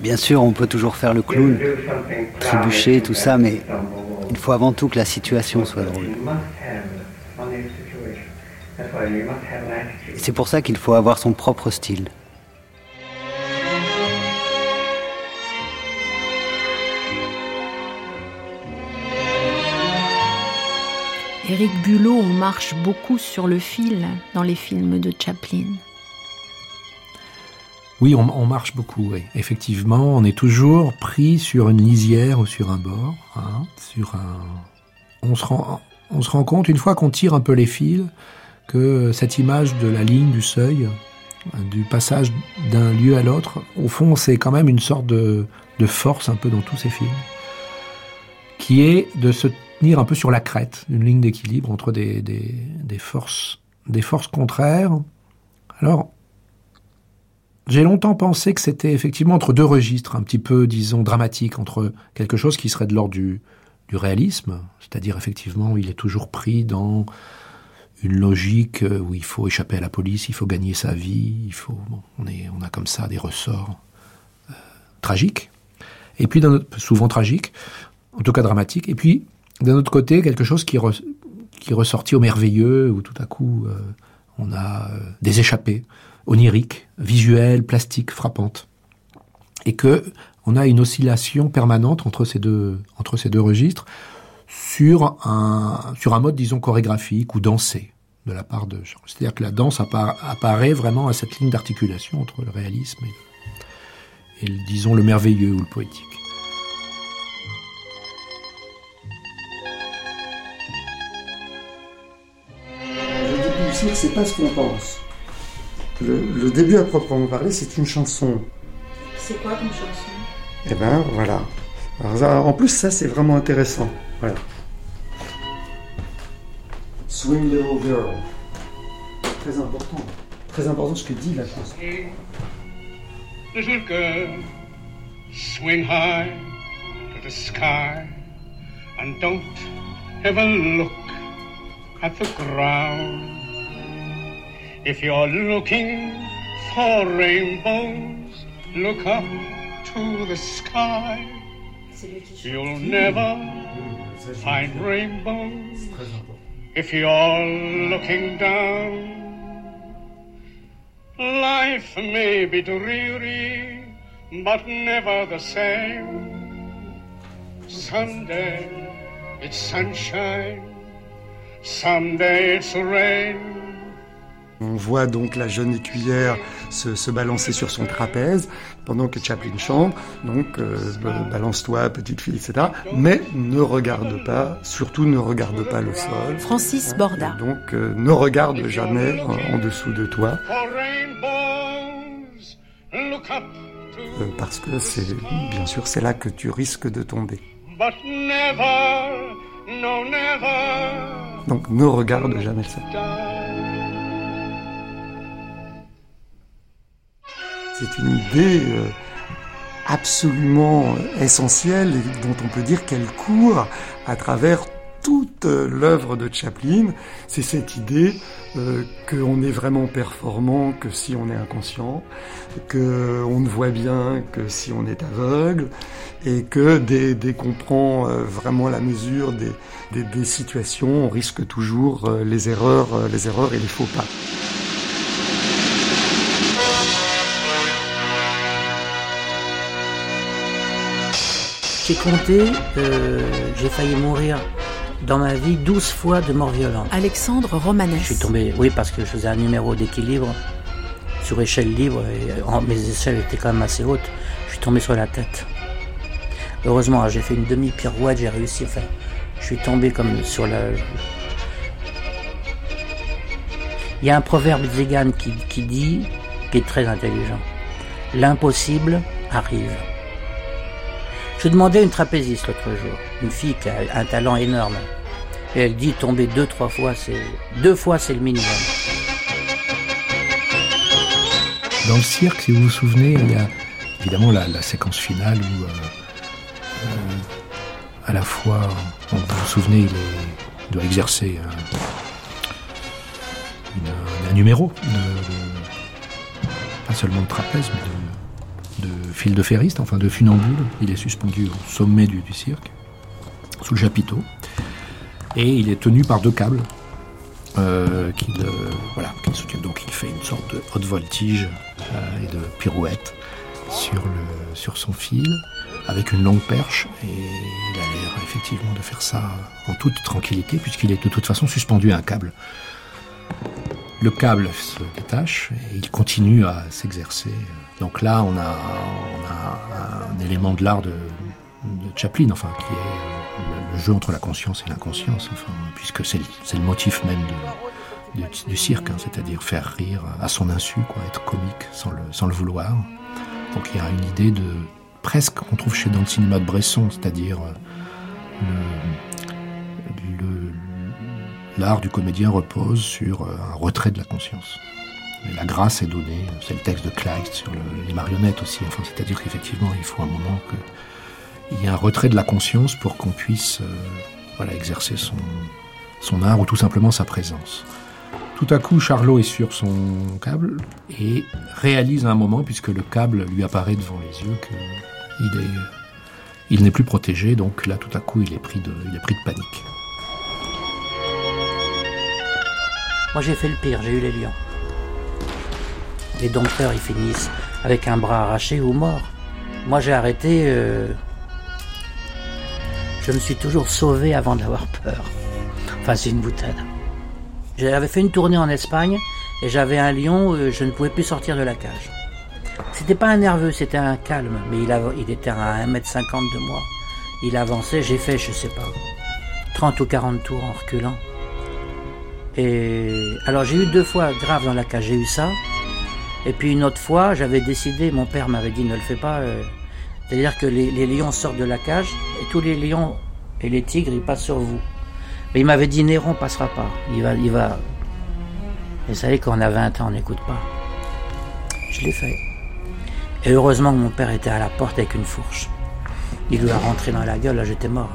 Bien sûr, on peut toujours faire le clown, trébucher, tout ça, mais il faut avant tout que la situation soit drôle. Et c'est pour ça qu'il faut avoir son propre style. Eric Bulot, on marche beaucoup sur le fil dans les films de Chaplin. Oui, on, marche beaucoup, effectivement. On est toujours pris sur une lisière ou sur un bord. Hein, on, se rend, compte, une fois qu'on tire un peu les fils, que cette image de la ligne, du seuil, du passage d'un lieu à l'autre, au fond, c'est quand même une sorte de, de force un peu dans tous ces films, qui est de se un peu sur la crête, une ligne d'équilibre entre des, des, forces, des forces contraires. Alors, j'ai longtemps pensé que c'était effectivement entre deux registres, un petit peu, disons, dramatiques, entre quelque chose qui serait de l'ordre du, du réalisme, c'est-à-dire effectivement, il est toujours pris dans une logique où il faut échapper à la police, il faut gagner sa vie, il faut, on, est, on a comme ça des ressorts euh, tragiques, et puis souvent tragiques, en tout cas dramatiques, et puis d'un autre côté, quelque chose qui, qui est ressorti au merveilleux, où tout à coup, euh, on a euh, des échappées, onirique, visuelle, plastique, frappante. Et que on a une oscillation permanente entre ces deux, registres sur un, mode, disons, chorégraphique ou dansé de la part de Jean. C'est-à-dire que la danse apparaît vraiment à cette ligne d'articulation entre le réalisme et, disons, le merveilleux ou le poétique. C'est pas ce qu'on pense. Le, le, début à proprement parler, c'est une chanson. C'est quoi une chanson? Eh ben voilà. en plus, ça c'est vraiment intéressant. Voilà. Swing Little Girl. Très important. Très important ce que dit la chanson. Little girl, swing high to the sky and don't ever look at the ground. If you're looking for rainbows, look up to the sky. You'll never find rainbows if you're looking down, life may be dreary, but never the same. Someday it's sunshine, someday it's rain. On voit donc la jeune écuyère se, se, balancer sur son trapèze pendant que Chaplin chante. Donc, euh, balance-toi, petite fille, etc. Mais ne regarde pas, surtout ne regarde pas le sol. Francis Borda. donc, euh, ne regarde jamais en, dessous de toi. Euh, parce que c'est, bien sûr, c'est là que tu risques de tomber. Donc, ne regarde jamais le C'est une idée euh, absolument essentielle et dont on peut dire qu'elle court à travers toute euh, l'œuvre de Chaplin. C'est cette idée euh, qu'on est vraiment performant que si on est inconscient, que on ne voit bien que si on est aveugle, et que dès, qu'on prend vraiment la mesure des, situations, on risque toujours les erreurs, les erreurs et les faux pas. J'ai compté, euh, j'ai failli mourir dans ma vie 12 fois de mort violente. Alexandre Romanes. Je suis tombé, oui, parce que je faisais un numéro d'équilibre sur échelle libre et mes échelles étaient quand même assez hautes. Je suis tombé sur la tête. Heureusement, j'ai fait une demi-pirouette, j'ai réussi. Enfin, je suis tombé comme sur la. Il y a un proverbe Zegan qui, qui dit, qui est très intelligent L'impossible arrive. Je demandais une trapéziste l'autre jour, une fille qui a un talent énorme. Et elle dit tomber deux, trois fois, c'est deux fois c'est le minimum. Dans le cirque, si vous vous souvenez, il y a évidemment la, séquence finale où, euh, euh, à la fois, vous vous souvenez, il, doit exercer un, numéro, pas seulement de trapèze, mais de fil de ferriste, enfin de funambule. Il est suspendu au sommet du, cirque, sous le chapiteau. Et il est tenu par deux câbles euh, soutiennent. Donc il fait une sorte de haute voltige euh, et de pirouette sur, sur son fil, avec une longue perche. Et il a l'air effectivement de faire ça en toute tranquillité, puisqu'il est de toute façon suspendu à un câble. Le câble se détache et il continue à s'exercer. Donc là, on a, un élément de l'art de, Chaplin, enfin, qui est le jeu entre la conscience et l'inconscience, puisque c'est le motif même du cirque, hein, c'est-à-dire faire rire à son insu, quoi, être comique sans le, vouloir. Donc il y a une idée de presque qu'on trouve chez dans le cinéma de Bresson, c'est-à-dire l'art du comédien repose sur un retrait de la conscience la grâce est donnée. C'est le texte de Kleist sur les marionnettes aussi. Enfin, c'est-à-dire qu'effectivement, il faut un moment qu'il y ait un retrait de la conscience pour qu'on puisse euh, voilà, exercer son, son art ou tout simplement sa présence. Tout à coup, Charlot est sur son câble et réalise à un moment, puisque le câble lui apparaît devant les yeux, qu'il est, il n'est plus protégé. Donc là, tout à coup, il est pris de, il est pris de panique. Moi, j'ai fait le pire. J'ai eu les lions. Les dompteurs ils finissent avec un bras arraché ou mort. Moi j'ai arrêté. Euh, je me suis toujours sauvé avant d'avoir peur. Enfin, c'est une boutade. J'avais fait une tournée en Espagne et j'avais un lion, euh, je ne pouvais plus sortir de la cage. C'était pas un nerveux, c'était un calme, mais il, était à 1m50 de moi. Il avançait, j'ai fait, je sais pas, 30 ou 40 tours en reculant. Et alors j'ai eu deux fois grave dans la cage, j'ai eu ça. Et puis une autre fois, j'avais décidé, mon père m'avait dit ne le fais pas. Euh, c'est-à-dire que les, lions sortent de la cage et tous les lions et les tigres ils passent sur vous. Mais il m'avait dit Néron passera pas. Il va, il va. Et vous savez quand on a 20 ans, on n'écoute pas. Je l'ai fait. Et heureusement que mon père était à la porte avec une fourche. Il lui a rentré dans la gueule, là j'étais mort.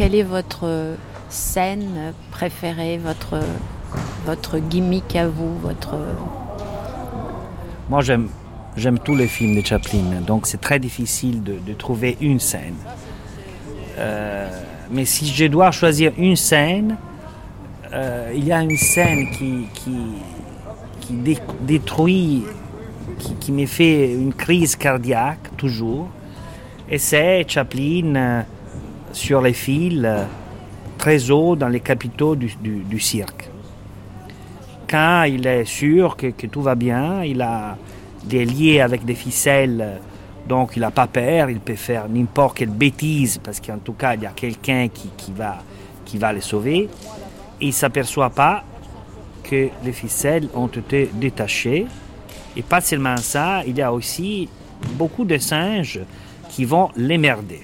Quelle est votre scène préférée, votre, votre gimmick à vous, votre... Moi, j'aime, j'aime tous les films de Chaplin, donc c'est très difficile de, trouver une scène. Euh, mais si je dois choisir une scène, euh, il y a une scène qui, détruit, qui, qui me fait une crise cardiaque toujours et c'est Chaplin euh, sur les fils euh, très haut dans les capitaux du, cirque. Quand il est sûr que, tout va bien, il a des liés avec des ficelles, donc il n'a pas peur, il peut faire n'importe quelle bêtise, parce qu'en tout cas, il y a quelqu'un qui, va, les sauver. il ne s'aperçoit pas que les ficelles ont été détachées. Et pas seulement ça, il y a aussi beaucoup de singes qui vont l'émerder.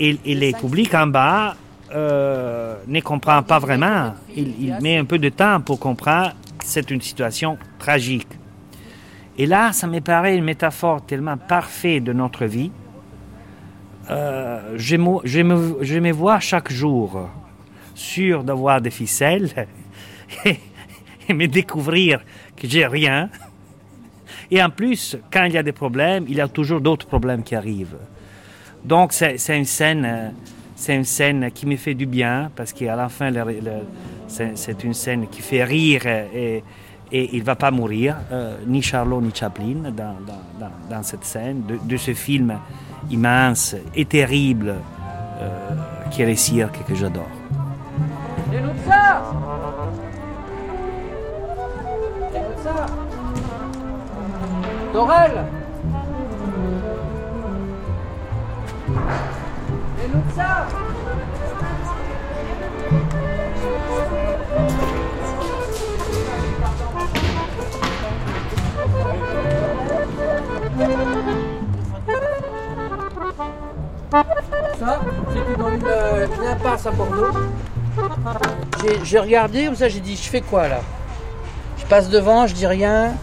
Et, et les publics en bas euh, ne comprennent pas vraiment. Il, met un peu de temps pour comprendre c'est une situation tragique. Et là, ça me paraît une métaphore tellement parfaite de notre vie. Euh, je me vois chaque jour sûr d'avoir des ficelles et, et me découvrir que j'ai rien et en plus, quand il y a des problèmes, il y a toujours d'autres problèmes qui arrivent. Donc c'est une scène, euh, c'est une scène qui me fait du bien parce qu'à la fin, c'est une scène qui fait rire et, et il va pas mourir, euh, ni Charlot ni Chaplin, dans, dans, cette scène. De, ce film immense et terrible euh, qui est le cirque que j'adore. Dorel ça c'était dans une, euh, une, impasse à Bordeaux. J'ai regardé, comme ça j'ai dit, je fais quoi là? Je passe devant, je dis rien,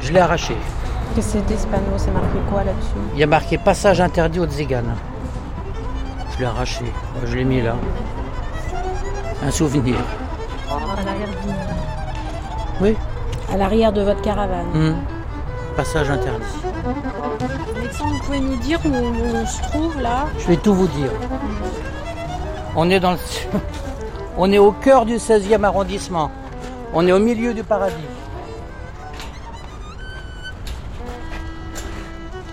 je l'ai arraché. Que c'est panneau C'est marqué quoi là-dessus Il y a marqué passage interdit aux Zigan. Je l'ai arraché. Je l'ai mis là. Un souvenir. À l'arrière du... Oui. À l'arrière de votre caravane. Hum. Passage interdit. Alexandre, vous pouvez nous dire où on se trouve là Je vais tout vous dire. On est dans le... On est au cœur du 16e arrondissement. On est au milieu du paradis.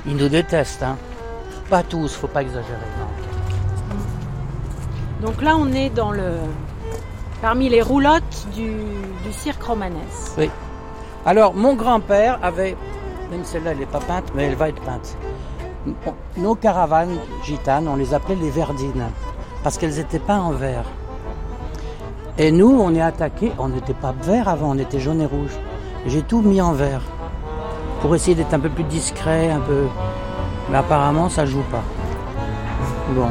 Ils nous détestent, hein. Pas tous, faut pas exagérer. Donc là, on est dans le parmi les roulottes du, cirque romanesque. Oui. Alors, mon grand-père avait, même celle-là, elle n'est pas peinte, mais elle va être peinte. Nos caravanes gitanes, on les appelait les verdines, parce qu'elles n'étaient pas en vert. Et nous, on est attaqués, on n'était pas vert avant, on était jaune et rouge. J'ai tout mis en vert pour essayer d'être un peu plus discret, un peu. Mais apparemment, ça joue pas. Bon.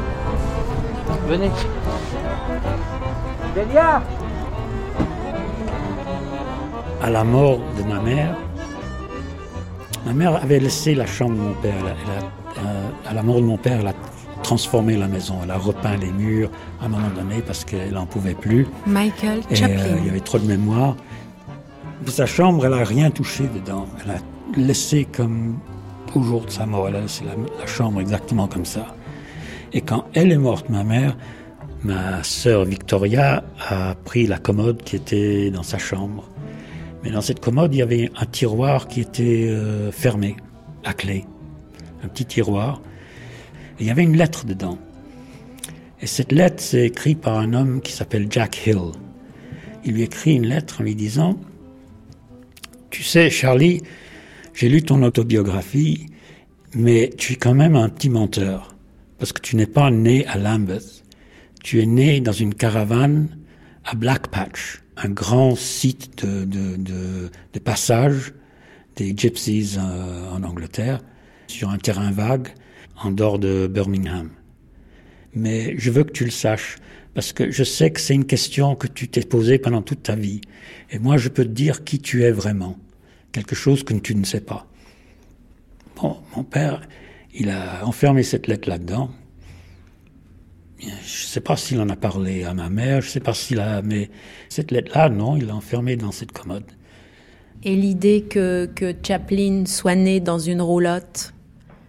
Venez. Delia à la mort de ma mère, ma mère avait laissé la chambre de mon père. Euh, à la mort de mon père, elle a transformé la maison. Elle a repeint les murs à un moment donné parce qu'elle n'en pouvait plus. Michael Et, Chaplin. euh, il y avait trop de mémoire. sa chambre, elle n'a rien touché dedans. Elle a laissé comme au jour de sa mort. Elle a laissé la chambre exactement comme ça. Et quand elle est morte, ma mère, ma sœur Victoria a pris la commode qui était dans sa chambre. Mais dans cette commode, il y avait un tiroir qui était euh, fermé, à clé. Un petit tiroir. Et il y avait une lettre dedans. Et cette lettre, c'est écrite par un homme qui s'appelle Jack Hill. Il lui écrit une lettre en lui disant Tu sais, Charlie, j'ai lu ton autobiographie, mais tu es quand même un petit menteur. Parce que tu n'es pas né à Lambeth. Tu es né dans une caravane à Black Patch un grand site de, de, de, passage des gypsies euh, en Angleterre, sur un terrain vague en dehors de Birmingham. Mais je veux que tu le saches, parce que je sais que c'est une question que tu t'es posée pendant toute ta vie. Et moi, je peux te dire qui tu es vraiment, quelque chose que tu ne sais pas. Bon, mon père, il a enfermé cette lettre là-dedans, je ne sais pas s'il en a parlé à ma mère, je ne sais pas s'il a... Mais cette lettre-là, non, il l'a enfermée dans cette commode. Et l'idée que, que Chaplin soit né dans une roulotte,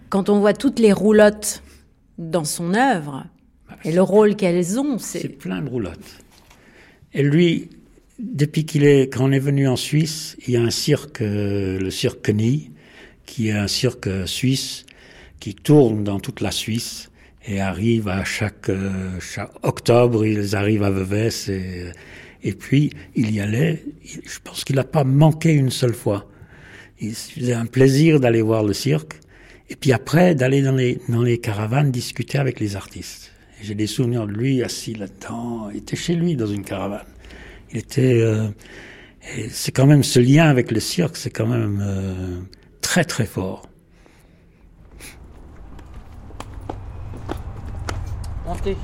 quand on voit toutes les roulottes dans son œuvre, bah, et le rôle qu'elles ont, c'est... C'est plein de roulottes. Et lui, depuis qu'il est, quand on est venu en Suisse, il y a un cirque, euh, le cirque Kenny, qui est un cirque suisse, qui tourne dans toute la Suisse et arrivent à chaque, euh, octobre, ils arrivent à Vevey. Et, et puis, il y allait, je pense qu'il n'a pas manqué une seule fois. Il faisait un plaisir d'aller voir le cirque, et puis après, d'aller dans les, dans les caravanes discuter avec les artistes. J'ai des souvenirs de lui assis là-dedans, il était chez lui dans une caravane. Il était... Euh, c'est quand même ce lien avec le cirque, c'est quand même euh, très très fort. Montez.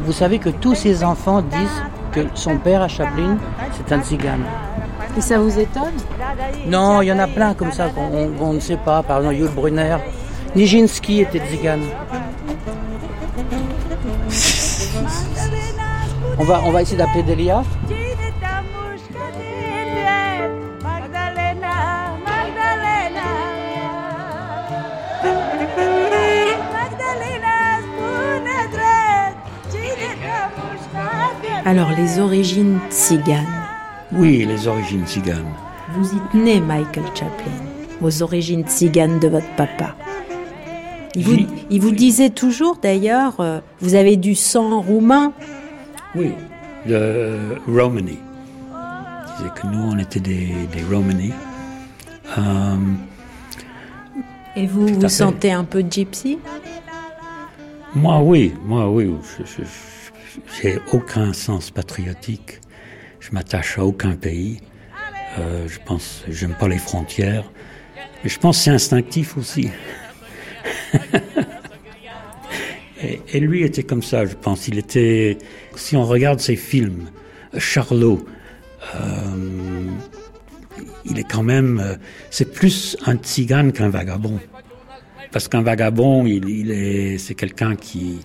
Vous savez que tous ces enfants disent que son père à Chaplin, c'est un tzigane. Et ça vous étonne Non, il y en a plein comme ça qu'on ne sait pas. Par exemple, Yul Brunner. Nijinsky était tzigane. on, va, on va essayer d'appeler Delia. Alors, les origines tziganes. Oui, les origines tziganes. Vous y tenez, Michael Chaplin, aux origines tziganes de votre papa. Il vous, il vous disait toujours, d'ailleurs, euh, vous avez du sang roumain Oui, de Romani. Il disait que nous, on était des, des Romani. Euh, Et vous vous sentez un peu gypsy? Moi, oui, moi, oui. J'ai aucun sens patriotique. Je m'attache à aucun pays. Euh, je pense, j'aime pas les frontières. Mais je pense que c'est instinctif aussi. et, lui était comme ça, je pense. Il était, si on regarde ses films, Charlot, euh, il est quand même, euh, c'est plus un tzigane qu'un vagabond. Parce qu'un vagabond, il, est, c'est quelqu'un qui,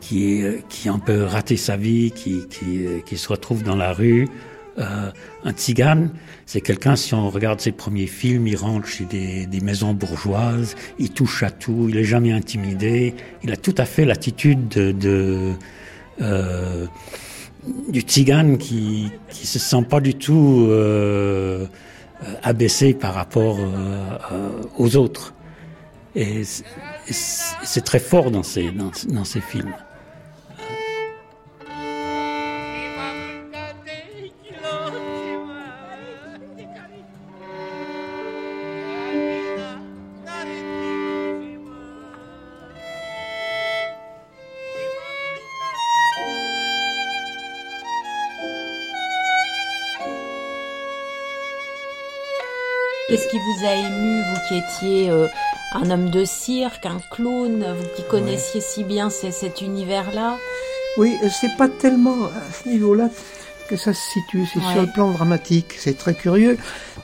qui, qui un peu raté sa vie, qui, qui, qui se retrouve dans la rue. Euh, un tzigane, c'est quelqu'un, si on regarde ses premiers films, il rentre chez des, des, maisons bourgeoises, il touche à tout, il est jamais intimidé, il a tout à fait l'attitude de, de euh, du tzigane qui qui se sent pas du tout euh, abaissé par rapport euh, aux autres. Et c'est très fort dans ces, dans ces films. Qui étiez euh, un homme de cirque, un clown, vous qui connaissiez si bien cet univers-là. Oui, c'est pas tellement à ce niveau-là que ça se situe, c'est sur le plan dramatique. C'est très curieux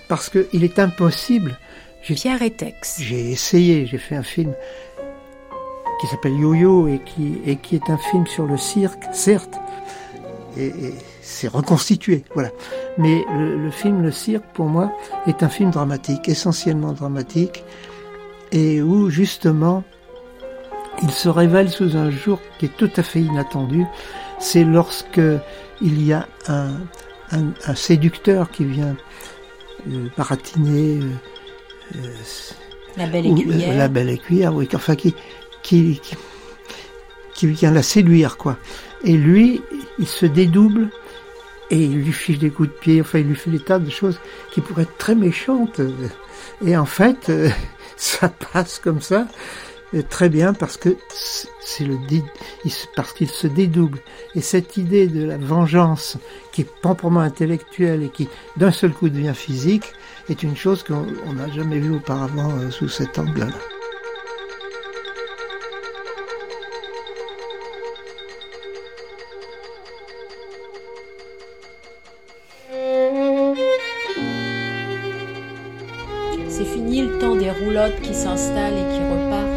parce qu'il est impossible. Pierre Etex. J'ai essayé, j'ai fait un film qui s'appelle Yo-Yo et qui, et qui est un film sur le cirque, certes, et, c'est reconstitué, voilà. Mais le, le, film Le Cirque, pour moi, est un film dramatique, essentiellement dramatique, et où justement il se révèle sous un jour qui est tout à fait inattendu. C'est lorsque il y a un, un, un séducteur qui vient euh, baratiner euh, euh la belle écuyère. Euh, la belle écuyère, oui, enfin qui, qui, qui, qui vient la séduire, quoi. Et lui, il se dédouble et il lui fiche des coups de pied, enfin il lui fait des tas de choses qui pourraient être très méchantes. Et en fait, ça passe comme ça très bien parce que c'est le parce qu'il se dédouble et cette idée de la vengeance qui est proprement intellectuelle et qui d'un seul coup devient physique est une chose qu'on n'a jamais vue auparavant euh, sous cet angle-là. Et qui repartent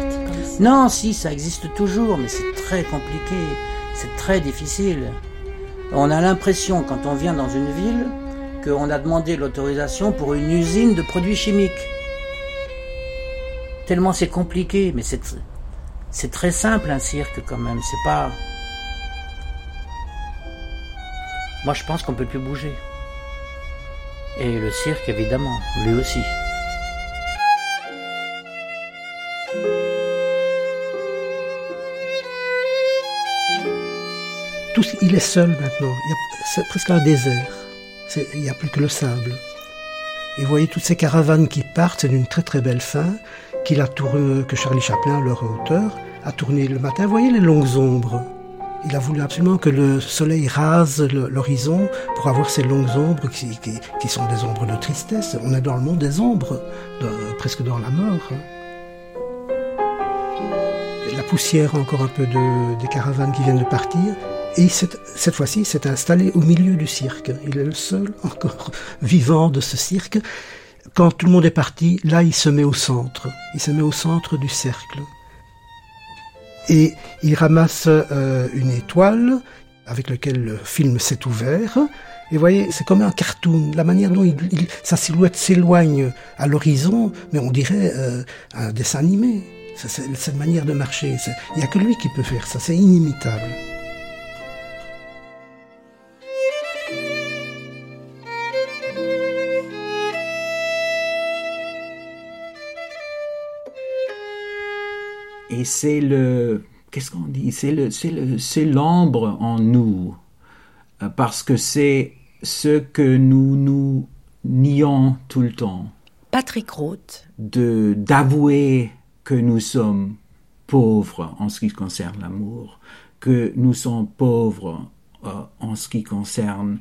non, si, ça existe toujours, mais c'est très compliqué, c'est très difficile. On a l'impression, quand on vient dans une ville, qu'on a demandé l'autorisation pour une usine de produits chimiques. Tellement c'est compliqué, mais c'est, c'est très simple un cirque quand même, c'est pas... Moi je pense qu'on peut plus bouger. Et le cirque évidemment, lui aussi. Il est seul maintenant. C'est presque un désert. Il n'y a plus que le sable. Et voyez toutes ces caravanes qui partent, c'est d'une très très belle fin, a tourné, que Charlie Chaplin, leur auteur, a tourné le matin. Vous voyez les longues ombres. Il a voulu absolument que le soleil rase l'horizon pour avoir ces longues ombres qui, sont des ombres de tristesse. On est dans le monde des ombres, presque dans la mort. La poussière encore un peu de, des caravanes qui viennent de partir. Et cette, cette fois-ci, s'est installé au milieu du cirque. Il est le seul encore vivant de ce cirque. Quand tout le monde est parti, là, il se met au centre. Il se met au centre du cercle. Et il ramasse euh, une étoile avec laquelle le film s'est ouvert. Et vous voyez, c'est comme un cartoon. La manière dont il, sa silhouette s'éloigne à l'horizon, mais on dirait euh, un dessin animé. C'est cette manière de marcher. Il n'y a que lui qui peut faire ça. C'est inimitable. Et c'est le, qu'est-ce qu'on dit? C'est le, c'est le, c'est l'ombre en nous, euh, parce que c'est ce que nous nous nions tout le temps. Patrick Roth. De d'avouer que nous sommes pauvres en ce qui concerne l'amour, que nous sommes pauvres euh, en ce qui concerne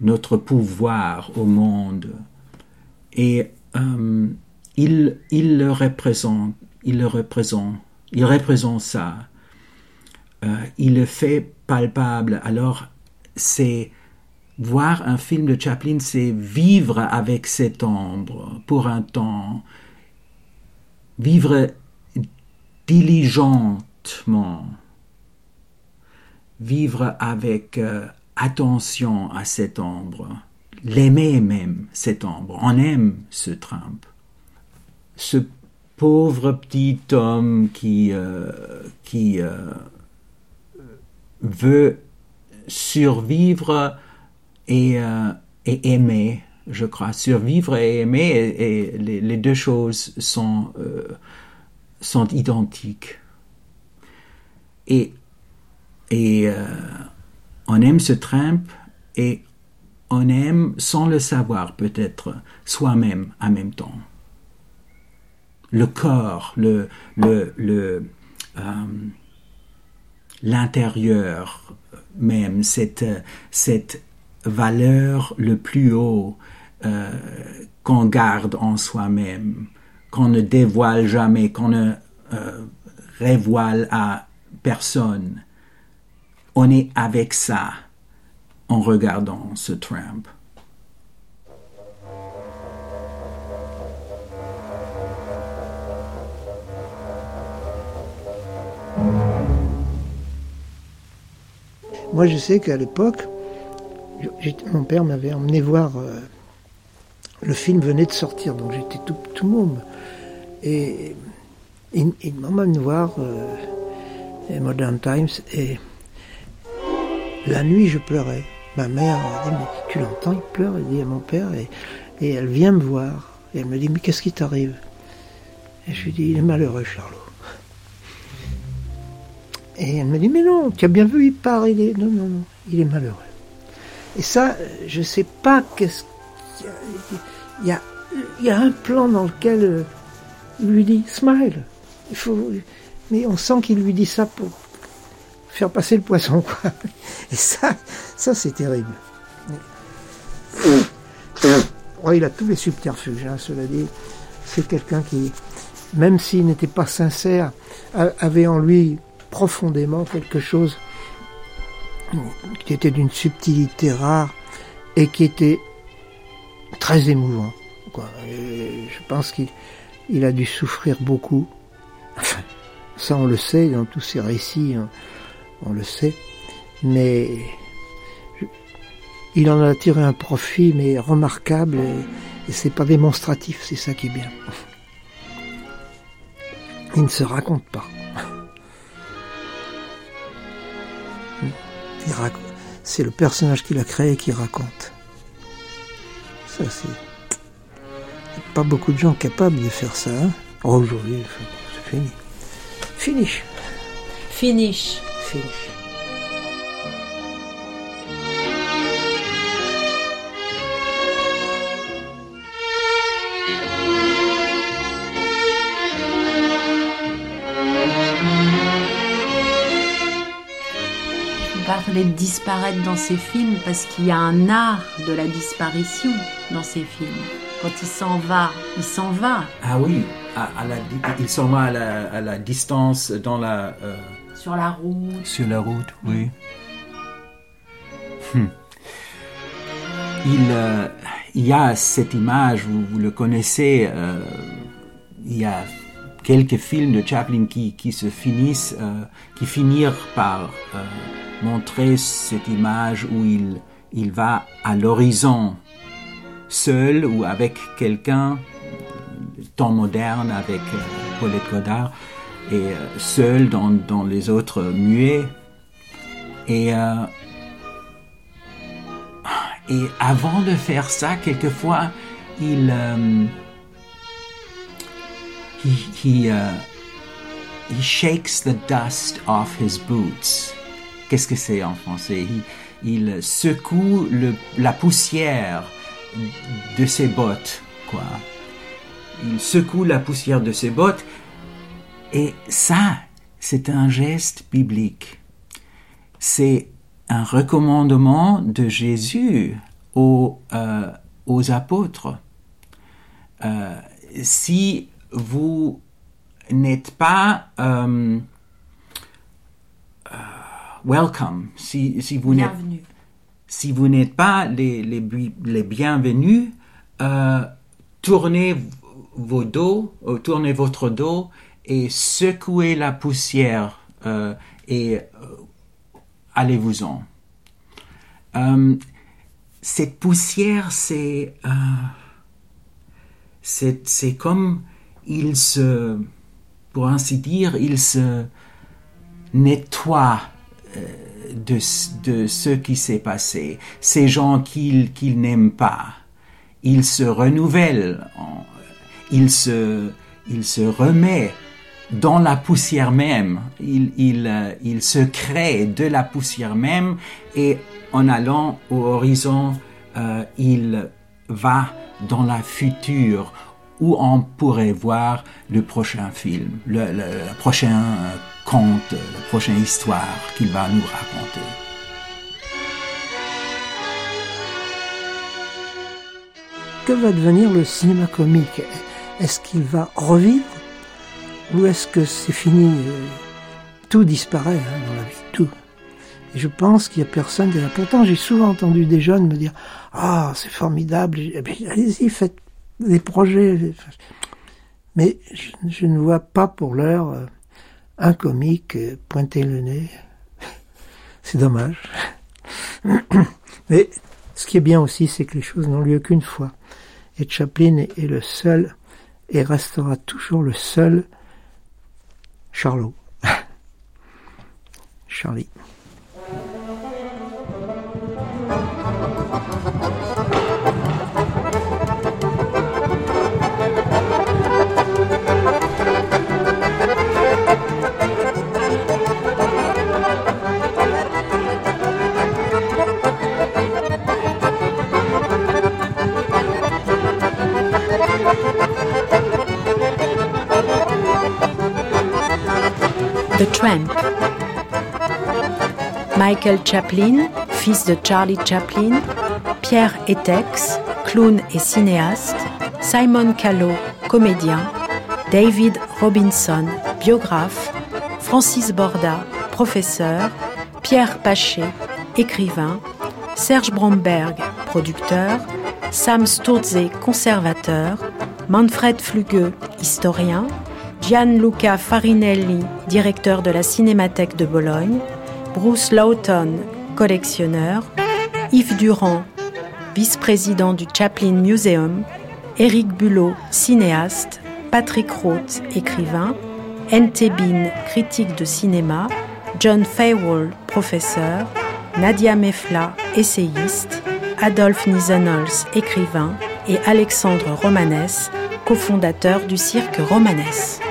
notre pouvoir au monde. Et euh, il, il le représente, il le représente il représente ça. Euh, il le fait palpable. Alors, c'est voir un film de Chaplin, c'est vivre avec cette ombre pour un temps, vivre diligentement, vivre avec euh, attention à cette ombre, l'aimer même, cette ombre. On aime ce Trump. Pauvre petit homme qui, euh, qui euh, veut survivre et, euh, et, aimer, je crois. Survivre et aimer, et, les, deux choses sont, sont identiques. Et, et on aime ce Trump et on aime sans le savoir peut-être soi-même en même temps le corps, le, euh, l'intérieur même, cette, cette valeur le plus haut euh, qu'on garde en soi-même, qu'on ne dévoile jamais, qu'on ne euh, révoile à personne. On est avec ça en regardant ce tramp. Moi, je sais qu'à l'époque, mon père m'avait emmené voir. Euh, le film venait de sortir, donc j'étais tout, tout môme. Et il, m'a emmené voir euh, Modern Times et la nuit, je pleurais. Ma mère a dit, mais tu l'entends, il pleure, elle dit à mon père, et, et elle vient me voir. Et elle me dit, mais qu'est-ce qui t'arrive? Et je lui dis, il est malheureux, Charlot. Et elle me dit, mais non, tu as bien vu, il part, il est... Non, non, non, il est malheureux. Et ça, je ne sais pas qu'est-ce qu'il y a. Il y a un plan dans lequel euh, il lui dit, smile. Il faut... Mais on sent qu'il lui dit ça pour faire passer le poisson, quoi. Et ça, ça c'est terrible. Oh, il a tous les subterfuges, hein, cela dit. C'est quelqu'un qui, même s'il n'était pas sincère, avait en lui profondément quelque chose qui était d'une subtilité rare et qui était très émouvant. je pense qu'il a dû souffrir beaucoup. ça on le sait dans tous ces récits, on, le sait. Mais il en a tiré un profit mais remarquable et, et c'est pas démonstratif, c'est ça qui est bien. Il ne se raconte pas. C'est le personnage qu'il a créé qui raconte. Ça, c'est. pas beaucoup de gens capables de faire ça. Hein. Oh, aujourd'hui, c'est fini. Finish. Finish. Finish. Parler de disparaître dans ses films parce qu'il y a un art de la disparition dans ses films. Quand il s'en va, il s'en va. Ah oui, à, la, il s'en va à la, distance, dans la... Euh, sur la route. Sur la route, oui. Hmm. Il, euh, il, y a cette image, vous, vous le connaissez, euh, il y a quelques films de Chaplin qui, qui se finissent, qui finirent par montrer cette image où il, il va à l'horizon seul ou avec quelqu'un, temps moderne avec euh, Paulette Godard, et euh, seul dans, dans, les autres muets. Et, euh, et avant de faire ça, quelquefois, il, euh, he, he, uh, he shakes the dust off his boots. Qu'est-ce que c'est en français? Il, secoue la poussière de ses bottes, quoi. Il secoue la poussière de ses bottes. Et ça, c'est un geste biblique. C'est un recommandement de Jésus aux, euh, apôtres. Euh, si vous n'êtes pas euh, welcome. Si, si vous n'êtes si vous n'êtes pas les, les, les bienvenus, euh, tournez vos dos, euh, tournez votre dos et secouez la poussière euh, et allez-vous-en. cette poussière, c'est c'est comme il se, pour ainsi dire, il se nettoie de, de ce qui s'est passé, ces gens qu'il qu'il n'aime pas. Il se renouvelle, il se, il se remet dans la poussière même, il, il se crée de la poussière même et en allant au horizon, euh, il va dans la future où on pourrait voir le prochain film, le prochain conte, la prochaine histoire qu'il va nous raconter. Que va devenir le cinéma comique? Est-ce qu'il va revivre? Ou est-ce que c'est fini Tout disparaît hein, dans la vie, tout? Et je pense qu'il n'y a personne. Pourtant, j'ai souvent entendu des jeunes me dire Ah, c'est formidable. Eh allez-y, faites des projets. Mais je, ne vois pas pour l'heure euh, un comique euh, pointer le nez. c'est dommage. Mais ce qui est bien aussi, c'est que les choses n'ont lieu qu'une fois. Et Chaplin est le seul et restera toujours le seul Charlot. Charlie. Michael Chaplin, fils de Charlie Chaplin, Pierre Etex, clown et cinéaste, Simon Callow, comédien, David Robinson, biographe, Francis Borda, professeur, Pierre Paché, écrivain, Serge Bromberg, producteur, Sam Sturze, conservateur, Manfred Flugueux, historien, Gianluca Farinelli, directeur de la Cinémathèque de Bologne, Bruce Lawton, collectionneur, Yves Durand, vice-président du Chaplin Museum, Éric Bulot, cinéaste, Patrick Roth, écrivain, N.T. Critique de cinéma, John Faywall, professeur, Nadia Mefla, essayiste, Adolphe Nizanols, écrivain, et Alexandre Romanès, cofondateur du cirque Romanès.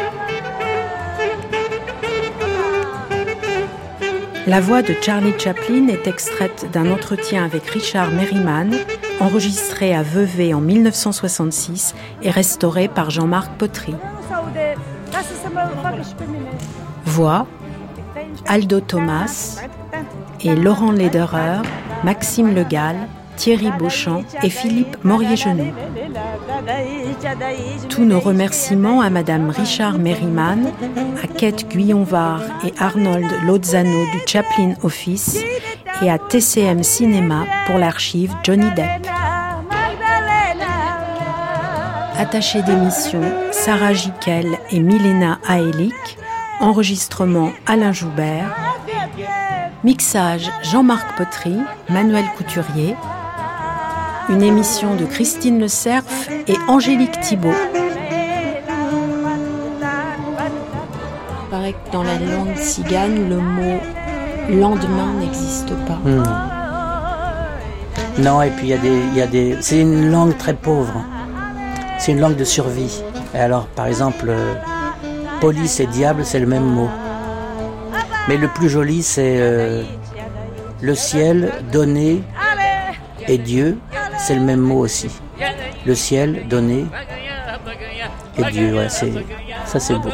La voix de Charlie Chaplin est extraite d'un entretien avec Richard Merriman, enregistré à Vevey en 1966 et restauré par Jean-Marc Potry. Voix Aldo Thomas et Laurent Lederer, Maxime Le Gall, Thierry Beauchamp et Philippe Morier-Genoux. Tous nos remerciements à Madame Richard Merriman, à Kate Guyonvar et Arnold Lozano du Chaplin Office et à TCM Cinéma pour l'archive Johnny Depp. Attaché d'émission Sarah Jiquel et Milena Aelik. Enregistrement Alain Joubert. Mixage Jean-Marc Potry, Manuel Couturier. Une émission de Christine Le Cerf et Angélique Thibault. Il paraît que dans la langue cigane, le mot lendemain n'existe pas. Hmm. Non, et puis il y a des, y a des, c'est une langue très pauvre. C'est une langue de survie. Et alors, par exemple, euh, police et diable, c'est le même mot. Mais le plus joli, c'est euh, le ciel donné et Dieu c'est le même mot aussi. Le ciel donné et Dieu, ouais, ça c'est beau.